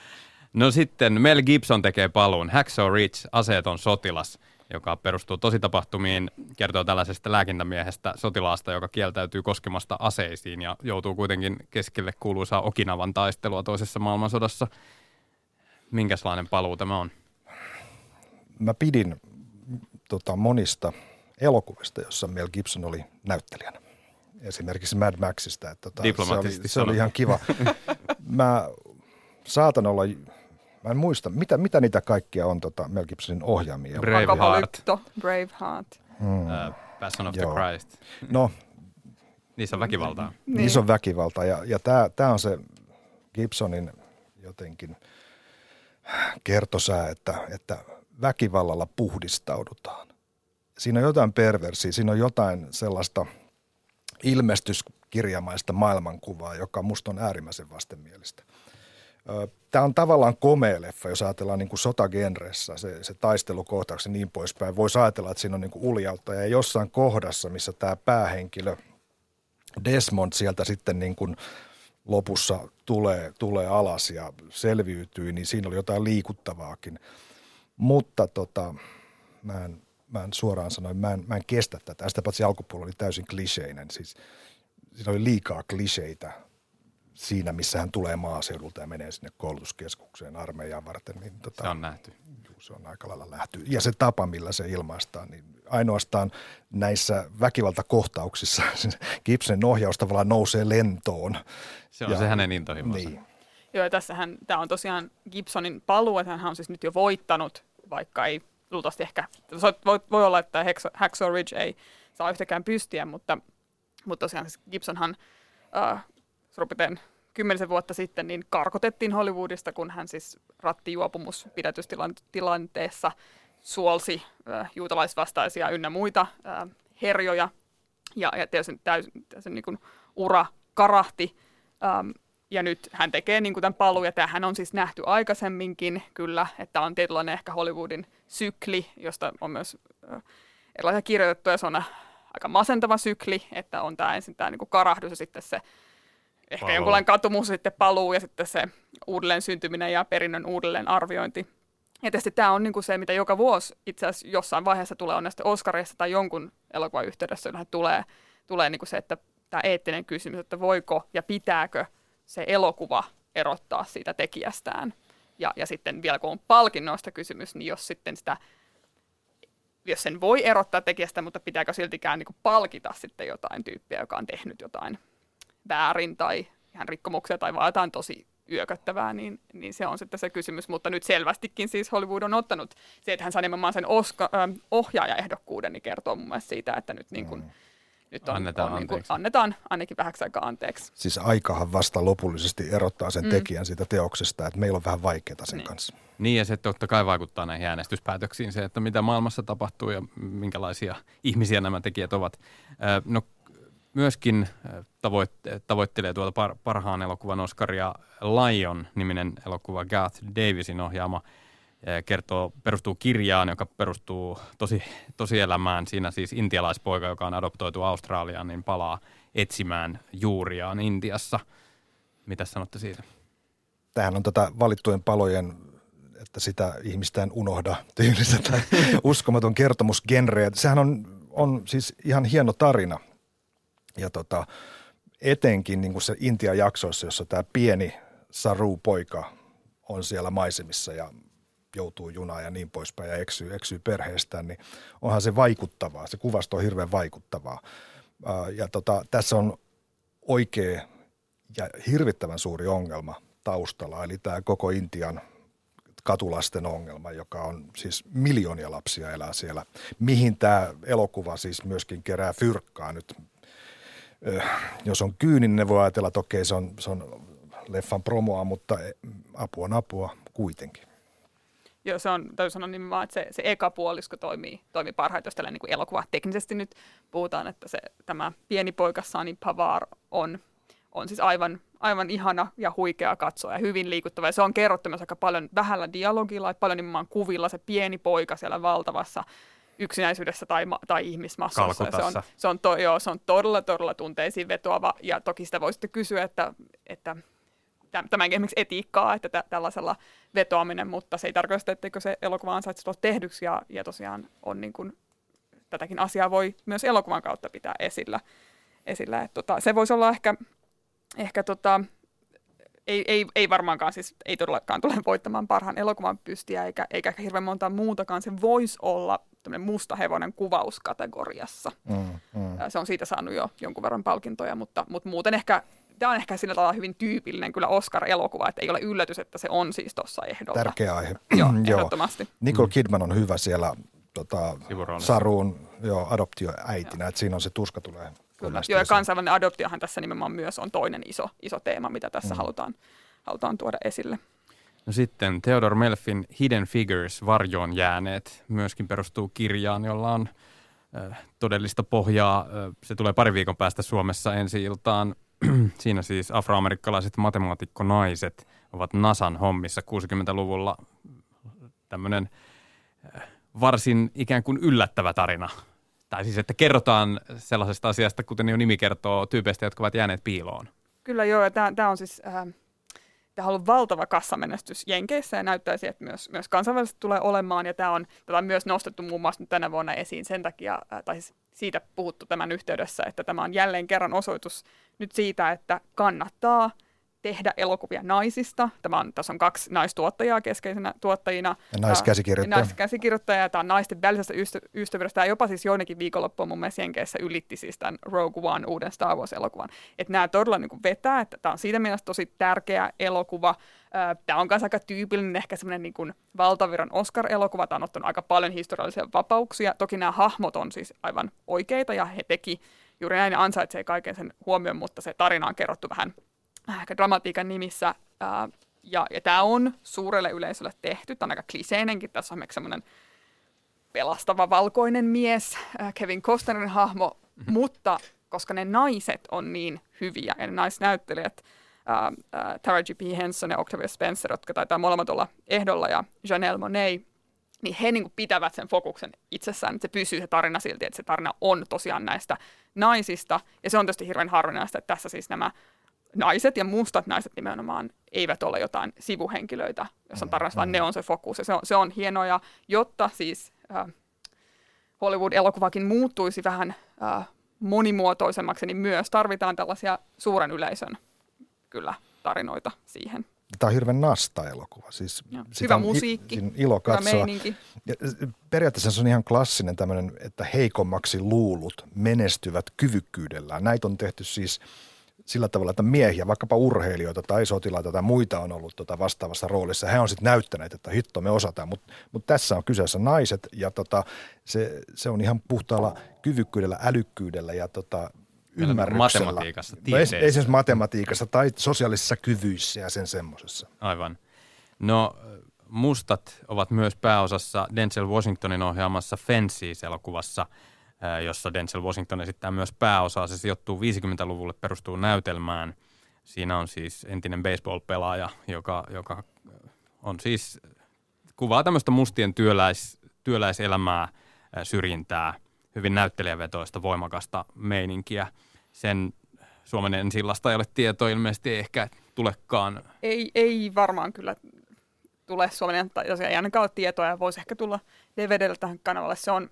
No sitten Mel Gibson tekee paluun. Hacksaw Ridge, aseeton sotilas, joka perustuu tositapahtumiin, kertoo tällaisesta lääkintämiehestä sotilaasta, joka kieltäytyy koskemasta aseisiin ja joutuu kuitenkin keskelle kuuluisaa Okinavan taistelua toisessa maailmansodassa. Minkälainen paluu tämä on? mä pidin tota, monista elokuvista, jossa Mel Gibson oli näyttelijänä. Esimerkiksi Mad Maxista. Että, tota, se, oli, se oli ihan kiva. Mä saatan olla, mä en muista, mitä, mitä niitä kaikkia on tota Mel Gibsonin ohjaamia. Braveheart. Braveheart. Hmm. Uh, Passion of Joo. the Christ. No, Niissä on väkivaltaa. Niin. Niissä on väkivalta ja, ja tämä on se Gibsonin jotenkin kertosää, että, että väkivallalla puhdistaudutaan. Siinä on jotain perversiä, siinä on jotain sellaista ilmestyskirjamaista maailmankuvaa, joka musta on äärimmäisen vastenmielistä. Tämä on tavallaan komea leffa, jos ajatellaan niin sotagenressä, se, se taistelukohtaus niin poispäin. Voisi ajatella, että siinä on niin uljautta ja jossain kohdassa, missä tämä päähenkilö Desmond sieltä sitten niin kuin lopussa tulee, tulee alas ja selviytyy, niin siinä oli jotain liikuttavaakin. Mutta tota, mä, en, mä en suoraan sanoin, mä mä en kestä tätä. Sitä paitsi alkupuolella oli täysin kliseinen. Siis, siinä oli liikaa kliseitä siinä, missä hän tulee maaseudulta ja menee sinne koulutuskeskukseen armeijaan varten. Niin tota, Se on nähty. Juu, se on aika lailla lähty. Ja se tapa, millä se ilmaistaan, niin ainoastaan näissä väkivaltakohtauksissa Gibsonin ohjaus tavallaan nousee lentoon. Se on Ja- se hänen intohimonsa. Niin. Joo, ja tässähän tämä on tosiaan Gibsonin paluu, että hän on siis nyt jo voittanut, vaikka ei luultavasti ehkä, voi, voi olla, että Hacksaw- Hacksaw Ridge ei saa yhtäkään pystiä, mutta, mutta tosiaan siis Gibsonhan äh, suurin kymmenisen vuotta sitten niin karkotettiin Hollywoodista, kun hän siis rattijuopumus pidätystilanteessa suolsi äh, juutalaisvastaisia ynnä muita äh, herjoja. Ja, ja tietysti täysin, täysin niin kuin ura karahti. Ähm, ja nyt hän tekee niin kuin tämän paluu, ja tämähän on siis nähty aikaisemminkin kyllä, että on tietynlainen ehkä Hollywoodin sykli, josta on myös äh, erilaisia kirjoitettuja, se on aika masentava sykli, että on tämä ensin tämä niin kuin karahdus ja sitten se ehkä Paluu. jonkunlainen katumus, sitten paluu ja sitten se uudelleen syntyminen ja perinnön uudelleen arviointi. Ja tietysti tämä on niin kuin se, mitä joka vuosi itse asiassa jossain vaiheessa tulee, on näistä Oscarissa tai jonkun elokuvan yhteydessä, johon tulee, tulee niin kuin se, että tämä eettinen kysymys, että voiko ja pitääkö se elokuva erottaa siitä tekijästään. Ja, ja sitten vielä kun on palkinnoista kysymys, niin jos sitten sitä, jos sen voi erottaa tekijästä, mutta pitääkö siltikään niin kuin palkita sitten jotain tyyppiä, joka on tehnyt jotain väärin tai ihan rikkomuksia tai vaan jotain tosi yököttävää, niin, niin se on sitten se kysymys. Mutta nyt selvästikin siis Hollywood on ottanut se, että hän saa nimenomaan sen Oscar, äh, ohjaajaehdokkuuden, niin kertoo mun mielestä siitä, että nyt, niin kuin, nyt on, Annetaan on niin kuin, anteeksi. annetaan ainakin vähäksi aikaa anteeksi. Siis aikahan vasta lopullisesti erottaa sen Mm. tekijän siitä teoksesta, että meillä on vähän vaikeaa sen Niin. kanssa. Niin ja se totta kai vaikuttaa näihin äänestyspäätöksiin se, että mitä maailmassa tapahtuu ja minkälaisia ihmisiä nämä tekijät ovat. Ö, No myöskin ö, tavoitte- tavoittelee tuolta par- parhaan elokuvan Oscaria Lion-niminen elokuva Garth Davisin ohjaama ö, kertoo, perustuu kirjaan, joka perustuu tosi, tosielämään. Siinä siis intialaispoika, joka on adoptoitu Australiaan, niin palaa etsimään juuriaan Intiassa. Mitä sanotte siitä? Tämähän on tätä valittujen palojen, että sitä ihmistä en unohda tyylistä tai uskomaton kertomus genreä. Sehän on, on siis ihan hieno tarina. Ja tota, etenkin niin kuin se Intian jaksoissa, jossa tämä pieni Saru-poika on siellä maisemissa ja joutuu junaan ja niin poispäin ja eksyy, eksyy perheestään, niin onhan se vaikuttavaa. Se kuvasto on hirveän vaikuttavaa. Ja tota, tässä on oikea ja hirvittävän suuri ongelma taustalla, eli tämä koko Intian katulasten ongelma, joka on siis miljoonia lapsia elää siellä. Mihin tämä elokuva siis myöskin kerää fyrkkaa nyt. Jos on kyyninen, ne voi ajatella, että okei, se on, se on leffan promoa, mutta apua on apua kuitenkin. Joo, se on, täytyy sanoa nimenomaan, että se, se eka puolisko toimii, toimii parhaiten, jos tällainen niin elokuva teknisesti nyt puhutaan, että se, tämä pieni poika Sani Pavar on, on siis aivan, aivan ihana ja huikea katsoa ja hyvin liikuttava. Ja se on kerrottu myös aika paljon vähällä dialogilla, että paljon nimenomaan kuvilla se pieni poika siellä valtavassa yksinäisyydessä tai, tai ihmismassassa. Se on, se, on to, joo, se on todella, todella tunteisiin vetoava ja toki sitä voisitte kysyä, että, että tämänkin esimerkiksi etiikkaa, että tä, tällaisella vetoaminen, mutta se ei tarkoita, etteikö se elokuva ansaitse tulla tehdyksi ja, ja tosiaan on niin kuin, tätäkin asiaa voi myös elokuvan kautta pitää esillä. esillä. että tota, se voisi olla ehkä, ehkä tota, ei, ei, ei varmaankaan siis, ei todellakaan tule voittamaan parhaan elokuvan pystiä, eikä, eikä hirveän monta muutakaan. Se voisi olla tämmöinen musta hevonen kuvauskategoriassa. Mm, mm. Se on siitä saanut jo jonkun verran palkintoja, mutta, mutta muuten ehkä tämä on ehkä sillä tavalla hyvin tyypillinen kyllä Oscar-elokuva, että ei ole yllätys, että se on siis tuossa ehdolla. Tärkeä aihe. joo, ehdottomasti. Nicole Kidman on hyvä siellä tota, Saruun jo adoptioäitinä, että siinä on se tuska tulee. Kyllä, joo, ja kansainvälinen adoptiohan tässä nimenomaan myös on toinen iso, iso teema, mitä tässä mm. halutaan, halutaan tuoda esille. No sitten Theodore Melfin Hidden Figures, varjoon jääneet, myöskin perustuu kirjaan, jolla on äh, todellista pohjaa. Äh, se tulee pari viikon päästä Suomessa ensi iltaan. Siinä siis afroamerikkalaiset matemaatikkonaiset ovat NASAn hommissa 60-luvulla. Tämmöinen äh, varsin ikään kuin yllättävä tarina. Tai siis, että kerrotaan sellaisesta asiasta, kuten jo nimi kertoo, tyypeistä, jotka ovat jääneet piiloon. Kyllä joo, tämä on siis... Äh tämä on ollut valtava kassamenestys Jenkeissä ja näyttäisi, että myös, myös kansainvälisesti tulee olemaan. Ja tämä on, tätä on myös nostettu muun muassa tänä vuonna esiin sen takia, tai siis siitä puhuttu tämän yhteydessä, että tämä on jälleen kerran osoitus nyt siitä, että kannattaa – tehdä elokuvia naisista. Tämä on, tässä on kaksi naistuottajaa keskeisenä tuottajina. Ja naiskäsikirjoittaja. Naiskäsikirjoittaja. Tämä on naisten välisestä ystä, ystävyydestä. Tämä jopa siis joidenkin viikonloppuun mun mielestä Jenkeissä ylitti siis tämän Rogue One, uuden Star Wars-elokuvan. Että nämä todella niin kuin vetää, että tämä on siitä mielessä tosi tärkeä elokuva. Tämä on myös aika tyypillinen ehkä semmoinen niin kuin valtaviran Oscar-elokuva. Tämä on ottanut aika paljon historiallisia vapauksia. Toki nämä hahmot on siis aivan oikeita ja he teki juuri näin ansaitsee kaiken sen huomioon, mutta se tarina on kerrottu vähän ehkä dramatiikan nimissä. Ää, ja, ja tämä on suurelle yleisölle tehty. Tämä on aika kliseinenkin. Tässä on semmoinen pelastava valkoinen mies, ää, Kevin Costnerin hahmo, mm-hmm. mutta koska ne naiset on niin hyviä ja ne naisnäyttelijät, ää, ää, Tara G.P. Henson ja Octavia Spencer, jotka taitaa molemmat olla ehdolla, ja Janelle Monet, niin he niin kuin pitävät sen fokuksen itsessään, että se pysyy se tarina silti, että se tarina on tosiaan näistä naisista. Ja se on tietysti hirveän harvinaista, että tässä siis nämä naiset ja mustat naiset nimenomaan eivät ole jotain sivuhenkilöitä, jos on tarinassa, vaan ne on se fokus. Ja se on, se on hienoa, ja jotta siis äh, Hollywood-elokuvakin muuttuisi vähän äh, monimuotoisemmaksi, niin myös tarvitaan tällaisia suuren yleisön kyllä tarinoita siihen. Tämä on hirveän nasta elokuva. Siis hyvä musiikki, ilo katsoa. Ja periaatteessa se on ihan klassinen tämmöinen, että heikommaksi luulut menestyvät kyvykkyydellään. Näitä on tehty siis – sillä tavalla, että miehiä, vaikkapa urheilijoita tai sotilaita tai muita on ollut tota vastaavassa roolissa. He on sitten näyttäneet, että hitto me osataan, mutta mut tässä on kyseessä naiset ja tota, se, se on ihan puhtaalla kyvykkyydellä, älykkyydellä ja tota, ymmärryksellä. Matematiikassa, no ei, ei siis matematiikassa tai sosiaalisissa kyvyissä ja sen semmoisessa. Aivan. No mustat ovat myös pääosassa Denzel Washingtonin ohjaamassa Fences-elokuvassa – jossa Denzel Washington esittää myös pääosaa. Se sijoittuu 50-luvulle, perustuu näytelmään. Siinä on siis entinen baseball-pelaaja, joka, joka on siis, kuvaa tämmöistä mustien työläis, työläiselämää, syrjintää, hyvin näyttelijävetoista, voimakasta meininkiä. Sen Suomen ensillasta ei ole tietoa, ilmeisesti ehkä tulekaan. Ei, ei varmaan kyllä tule Suomen, tai ei ainakaan ole tietoa, ja voisi ehkä tulla DVDllä tähän kanavalle. Se on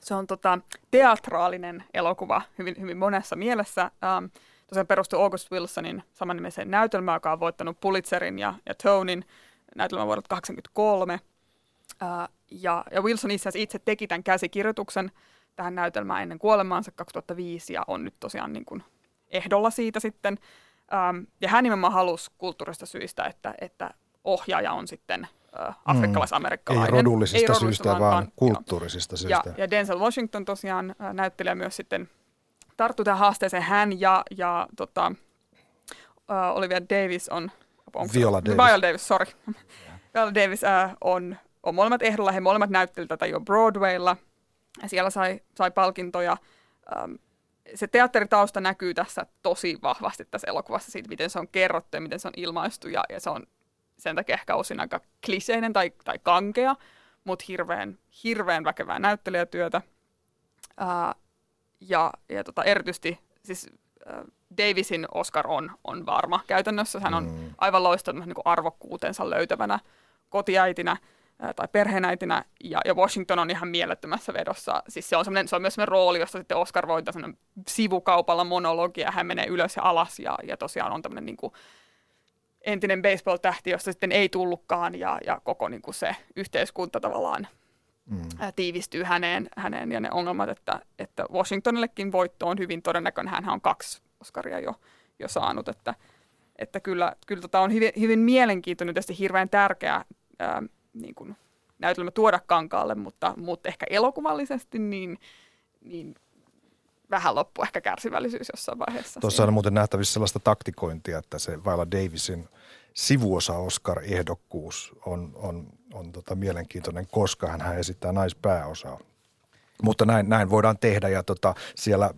se on tota, teatraalinen elokuva hyvin, hyvin monessa mielessä. Ähm, tosiaan perustuu August Wilsonin samannimiseen näytelmään, joka on voittanut Pulitzerin ja, ja Tonin näytelmän vuodelta 1983. Äh, ja, ja Wilson itse asiassa itse teki tämän käsikirjoituksen tähän näytelmään ennen kuolemaansa 2005 ja on nyt tosiaan niin kuin ehdolla siitä sitten. Ähm, ja hän nimenomaan halusi kulttuurista syistä, että, että ohjaaja on sitten – afrikkalais-amerikkalainen. Ei rodullisista ei syistä, vaan, vaan kulttuurisista syistä. Ja, ja Denzel Washington tosiaan näyttelee myös sitten tarttu tähän haasteeseen. Hän ja, ja tota, Olivia Davis on... on Viola Davis. Viola Davis, sorry. Viola Davis äh, on on molemmat ehdolla, he molemmat näyttelivät tätä jo Broadwaylla, ja siellä sai, sai palkintoja. Ähm, se teatteritausta näkyy tässä tosi vahvasti tässä elokuvassa siitä, miten se on kerrottu ja miten se on ilmaistu, ja, ja se on sen takia ehkä osin aika kliseinen tai, tai kankea, mutta hirveän, hirveän väkevää näyttelijätyötä. Ää, ja ja tota, erityisesti siis, ää, Davisin Oscar on, on varma käytännössä. Hän on mm. aivan loistanut niin arvokkuutensa löytävänä kotiäitinä ää, tai perheenäitinä, ja, ja Washington on ihan mielettömässä vedossa. Siis se on, se on myös sellainen rooli, josta sitten Oscar voittaa sivukaupalla monologia, hän menee ylös ja alas, ja, ja tosiaan on tämmöinen niin kuin, entinen baseball-tähti, josta sitten ei tullutkaan ja, ja koko niin kuin se yhteiskunta tavallaan mm. tiivistyy häneen, häneen ja ne ongelmat, että, että Washingtonillekin voitto on hyvin todennäköinen. Hän on kaksi Oscaria jo, jo saanut, että, että kyllä, kyllä tota on hyvin, hyvin mielenkiintoinen ja hirveän tärkeä ää, niin kuin näytelmä tuoda kankaalle, mutta, mutta ehkä elokuvallisesti niin, niin vähän loppu ehkä kärsivällisyys jossain vaiheessa. Tuossa on muuten nähtävissä sellaista taktikointia, että se Viola Davisin sivuosa Oscar-ehdokkuus on, on, on tota mielenkiintoinen, koska hän esittää naispääosaa. Mutta näin, näin voidaan tehdä ja tota, siellä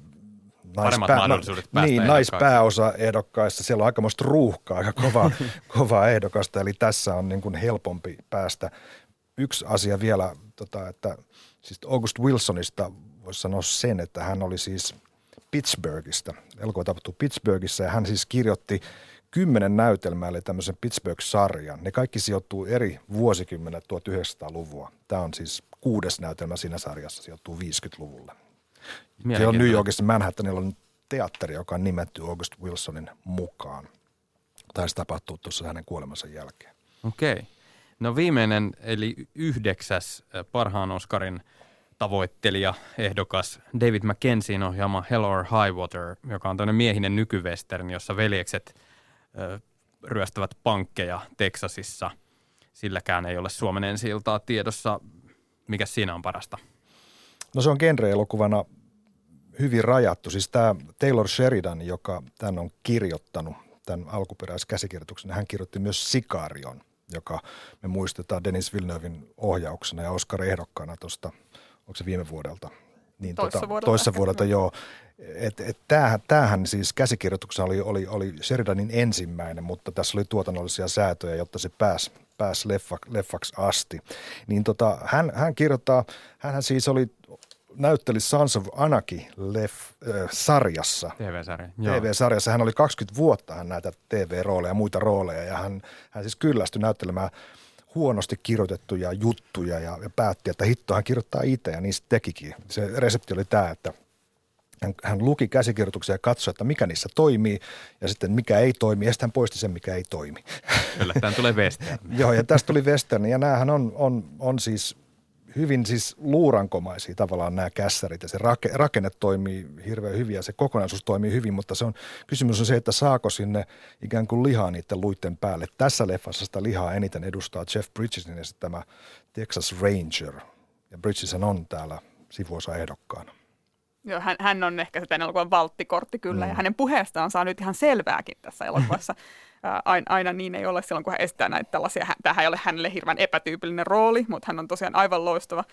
naispää, mahdollisuudet päästä niin, naispääosa ehdokkaissa. Siellä on aikamoista ruuhkaa, aika kovaa, kovaa ehdokasta, eli tässä on niin kuin helpompi päästä. Yksi asia vielä, tota, että siis August Wilsonista voisi sanoa sen, että hän oli siis Pittsburghista. Elokuva tapahtui Pittsburghissa ja hän siis kirjoitti kymmenen näytelmää, eli tämmöisen Pittsburgh-sarjan. Ne kaikki sijoittuu eri vuosikymmenet 1900-luvua. Tämä on siis kuudes näytelmä siinä sarjassa, sijoittuu 50-luvulle. Se on New Yorkissa Manhattanilla on teatteri, joka on nimetty August Wilsonin mukaan. Taisi tapahtua tuossa hänen kuolemansa jälkeen. Okei. Okay. No viimeinen, eli yhdeksäs parhaan Oscarin – tavoittelija, ehdokas David McKenzien ohjaama Hell or High Water, joka on tämmöinen miehinen nykyvestern, jossa veljekset ö, ryöstävät pankkeja Teksasissa. Silläkään ei ole Suomen ensi tiedossa. Mikä siinä on parasta? No se on genre-elokuvana hyvin rajattu. Siis tämä Taylor Sheridan, joka tämän on kirjoittanut, tämän alkuperäiskäsikirjoituksen, hän kirjoitti myös Sikarion, joka me muistetaan Denis Villeneuvein ohjauksena ja Oscar-ehdokkaana tuosta – onko se viime vuodelta? Niin, toissa tota, vuodelta. Toissa vuodelta, joo. Et, et tämähän, tämähän siis käsikirjoituksena oli, oli, oli Sheridanin ensimmäinen, mutta tässä oli tuotannollisia säätöjä, jotta se pääsi pääs leffa, leffaksi asti. Niin tota, hän, hän kirjoittaa, hän siis oli näytteli Sons of Anarchy leff, äh, sarjassa. TV-sarja. TV-sarjassa. Hän oli 20 vuotta hän näitä TV-rooleja ja muita rooleja ja hän, hän siis kyllästyi näyttelemään – huonosti kirjoitettuja juttuja ja, ja päätti, että hitto hän kirjoittaa itse ja niistä tekikin. Se resepti oli tämä, että hän, hän luki käsikirjoituksia ja katsoi, että mikä niissä toimii ja sitten mikä ei toimi ja sitten hän poisti sen, mikä ei toimi. Kyllä, tämä tulee western. Joo, ja tästä tuli western ja näähän on, on, on siis hyvin siis luurankomaisia tavallaan nämä kässärit ja se rake, rakenne toimii hirveän hyvin ja se kokonaisuus toimii hyvin, mutta se on, kysymys on se, että saako sinne ikään kuin lihaa niiden luitten päälle. Tässä leffassa sitä lihaa eniten edustaa Jeff Bridgesin tämä Texas Ranger ja Bridges on täällä sivuosa ehdokkaana. Joo, hän, hän on ehkä se tämän elokuvan valttikortti kyllä, mm. ja hänen puheestaan saa nyt ihan selvääkin tässä elokuvassa. aina, aina niin ei ole silloin, kun hän estää näitä tällaisia. Tämähän ei ole hänelle hirveän epätyypillinen rooli, mutta hän on tosiaan aivan loistava.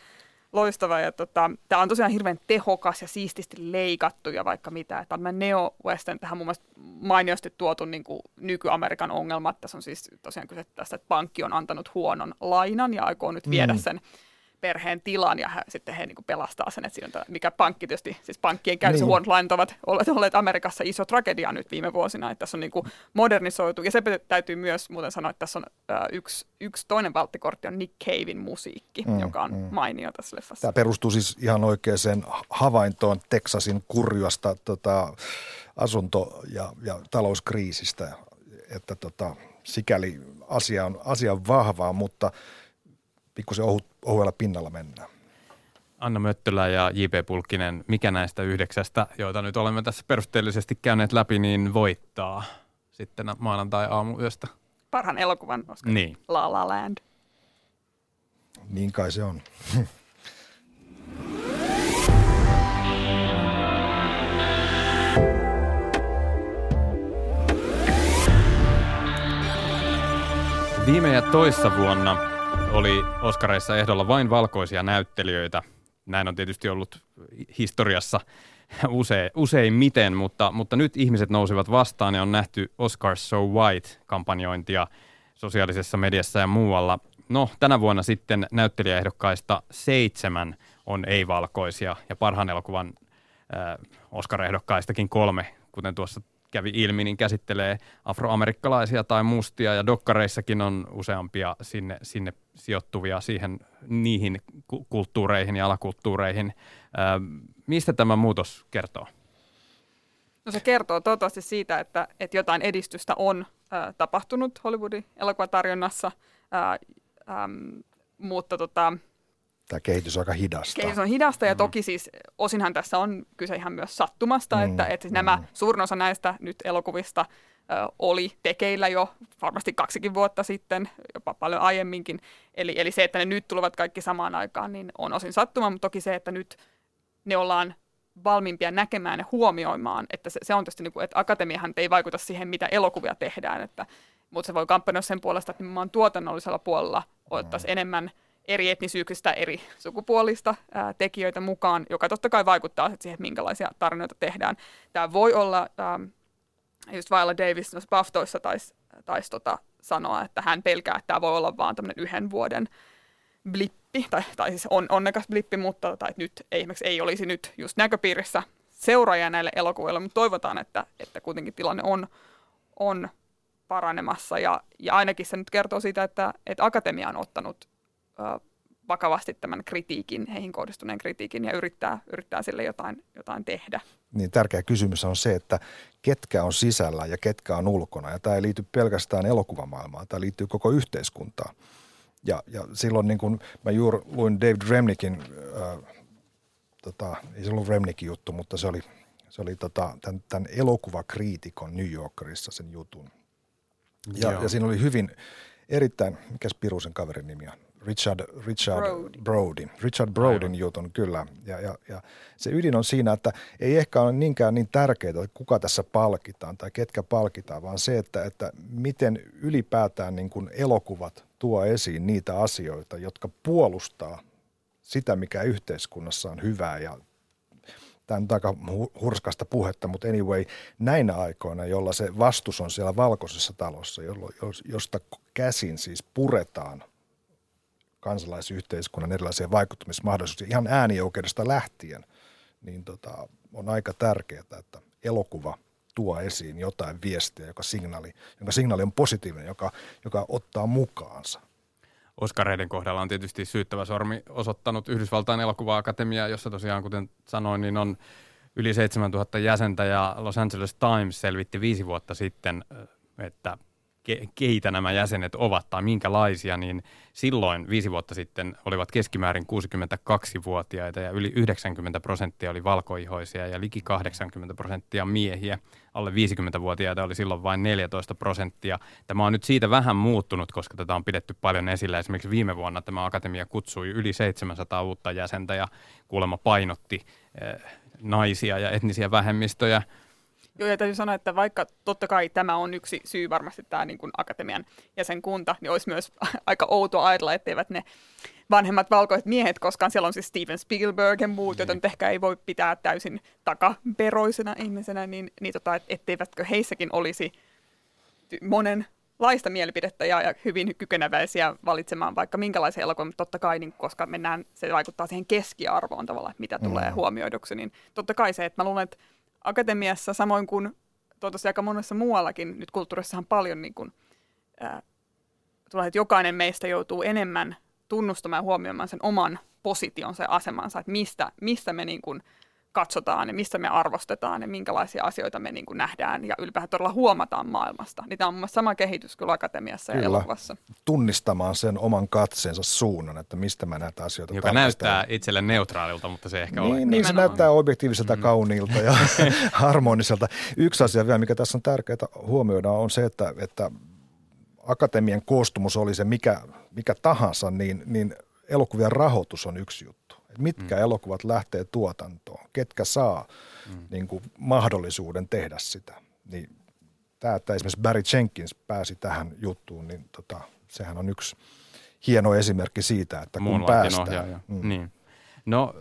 loistava ja tota, tämä on tosiaan hirveän tehokas ja siististi leikattu ja vaikka mitä. Tämä neo-western tähän mun mielestä mainiosti tuotu niin kuin nyky-Amerikan ongelma. Tässä on siis tosiaan kyse tästä, että pankki on antanut huonon lainan ja aikoo nyt viedä mm. sen perheen tilan ja he, sitten he niin kuin pelastaa sen, että siinä on, mikä pankki tietysti, siis pankkien käynnissä niin. huonot lainat ovat olleet, olleet Amerikassa iso tragedia nyt viime vuosina, että tässä on niin kuin modernisoitu ja se täytyy myös muuten sanoa, että tässä on äh, yksi, yksi toinen valttikortti on Nick Cavein musiikki, mm, joka on mm. mainio tässä leffassa. Tämä perustuu siis ihan oikeaan havaintoon Texasin kurjasta tota, asunto- ja, ja talouskriisistä, että tota, sikäli asia on, asia on vahvaa, mutta – pikkusen ohu, ohuella pinnalla mennään. Anna Möttölä ja J.P. Pulkkinen, mikä näistä yhdeksästä, joita nyt olemme tässä perusteellisesti käyneet läpi, niin voittaa sitten maanantai-aamuyöstä? Parhaan elokuvan Oscar. Niin. La La Land. Niin kai se on. Viime ja toissa vuonna oli Oscareissa ehdolla vain valkoisia näyttelijöitä. Näin on tietysti ollut historiassa usein, useimmiten, mutta, mutta nyt ihmiset nousivat vastaan ja on nähty Oscars So White-kampanjointia sosiaalisessa mediassa ja muualla. No, tänä vuonna sitten näyttelijäehdokkaista seitsemän on ei-valkoisia ja parhaan elokuvan äh, Oscar-ehdokkaistakin kolme, kuten tuossa kävi ilmi, niin käsittelee afroamerikkalaisia tai mustia ja dokkareissakin on useampia sinne, sinne sijoittuvia siihen niihin kulttuureihin ja alakulttuureihin. Mistä tämä muutos kertoo? No se kertoo toivottavasti siitä, että, että jotain edistystä on tapahtunut Hollywoodin elokuvatarjonnassa, ää, mutta tota, tämä kehitys on aika hidasta. Kehitys on hidasta ja mm. toki siis osinhan tässä on kyse ihan myös sattumasta, mm. että, että siis nämä mm. suurin osa näistä nyt elokuvista ö, oli tekeillä jo varmasti kaksikin vuotta sitten, jopa paljon aiemminkin. Eli, eli se, että ne nyt tulevat kaikki samaan aikaan, niin on osin sattuma, mutta toki se, että nyt ne ollaan valmiimpia näkemään ja huomioimaan, että se, se on tietysti, niin kuin, että akatemiahan ei vaikuta siihen, mitä elokuvia tehdään, että, mutta se voi kampanjoida sen puolesta, että nimenomaan tuotannollisella puolella otettaisiin mm. enemmän – eri etnisyyksistä, eri sukupuolista ää, tekijöitä mukaan, joka totta kai vaikuttaa siihen, että minkälaisia tarinoita tehdään. Tämä voi olla, ää, just Viola Davis noissa BAFToissa taisi tais tota sanoa, että hän pelkää, että tämä voi olla vaan tämmöinen yhden vuoden blippi, tai, tai siis on, onnekas blippi, mutta tai nyt ei, ei olisi nyt just näköpiirissä seuraajia näille elokuville, mutta toivotaan, että, että kuitenkin tilanne on, on paranemassa ja, ja ainakin se nyt kertoo siitä, että, että akatemia on ottanut vakavasti tämän kritiikin, heihin kohdistuneen kritiikin ja yrittää, yrittää sille jotain, jotain tehdä. Niin tärkeä kysymys on se, että ketkä on sisällä ja ketkä on ulkona. Ja tämä ei liity pelkästään elokuvamaailmaan, tämä liittyy koko yhteiskuntaan. Ja, ja silloin niin kun mä juuri luin David Remnickin, äh, tota, ei se ollut Remnickin juttu, mutta se oli, se oli tota, tämän, tämän elokuvakriitikon New Yorkerissa sen jutun. Ja, ja siinä oli hyvin erittäin, mikä Pirusen kaverin nimi on? Richard, Richard Brody. Brody. Richard Brodin Aivan. jutun, kyllä. Ja, ja, ja se ydin on siinä, että ei ehkä ole niinkään niin tärkeää, että kuka tässä palkitaan tai ketkä palkitaan, vaan se, että, että miten ylipäätään niin kuin elokuvat tuo esiin niitä asioita, jotka puolustaa sitä, mikä yhteiskunnassa on hyvää ja tämä on aika hurskasta puhetta, mutta anyway, näinä aikoina, jolla se vastus on siellä valkoisessa talossa, josta käsin siis puretaan kansalaisyhteiskunnan erilaisia vaikuttamismahdollisuuksia ihan äänioikeudesta lähtien, niin tota, on aika tärkeää, että elokuva tuo esiin jotain viestiä, joka signaali, jonka signaali on positiivinen, joka, joka ottaa mukaansa. Oskareiden kohdalla on tietysti syyttävä sormi osoittanut Yhdysvaltain elokuva-akatemia, jossa tosiaan, kuten sanoin, niin on yli 7000 jäsentä ja Los Angeles Times selvitti viisi vuotta sitten, että ke, keitä nämä jäsenet ovat tai minkälaisia, niin silloin viisi vuotta sitten olivat keskimäärin 62-vuotiaita ja yli 90 prosenttia oli valkoihoisia ja liki 80 prosenttia miehiä. Alle 50-vuotiaita oli silloin vain 14 prosenttia. Tämä on nyt siitä vähän muuttunut, koska tätä on pidetty paljon esillä. Esimerkiksi viime vuonna tämä akatemia kutsui yli 700 uutta jäsentä ja kuulemma painotti eh, naisia ja etnisiä vähemmistöjä – Joo, ja täytyy sanoa, että vaikka totta kai tämä on yksi syy varmasti tämä niin kuin akatemian jäsenkunta, niin olisi myös aika outoa ajatella, etteivät ne vanhemmat valkoiset miehet, koska siellä on siis Steven Spielberg ja muut, mm. joten ehkä ei voi pitää täysin takaperoisena ihmisenä, niin, niin tota, et, etteivätkö heissäkin olisi monen laista mielipidettä ja, ja hyvin kykeneväisiä valitsemaan vaikka minkälaisen elokuvan, mutta totta kai, niin, koska mennään, se vaikuttaa siihen keskiarvoon tavallaan, mitä mm. tulee huomioiduksi, niin totta kai se, että mä luulen, että akatemiassa, samoin kuin toivottavasti aika monessa muuallakin, nyt kulttuurissahan paljon niin kuin, ää, tulee, että jokainen meistä joutuu enemmän tunnustamaan ja huomioimaan sen oman positionsa ja asemansa, että mistä, mistä me niin kuin, katsotaan ja missä me arvostetaan ja minkälaisia asioita me niin kuin nähdään ja ylipäätään todella huomataan maailmasta. Niin tämä on mun sama kehitys kyllä akatemiassa kyllä. ja elokuvassa. Tunnistamaan sen oman katseensa suunnan, että mistä mä näitä asioita Joka näyttää itselle neutraalilta, mutta se ehkä niin, ole. Niin, se näyttää objektiiviselta, mm. kauniilta ja harmoniselta. Yksi asia vielä, mikä tässä on tärkeää huomioida, on se, että, että akatemian koostumus oli se mikä, mikä tahansa, niin, niin elokuvien rahoitus on yksi juttu mitkä mm. elokuvat lähtee tuotantoon, ketkä saa mm. niin kuin, mahdollisuuden tehdä sitä. Niin tämä, että esimerkiksi Barry Jenkins pääsi tähän juttuun, niin tota, sehän on yksi hieno esimerkki siitä, että kun päästään. Ohjaaja. Mm. Niin. No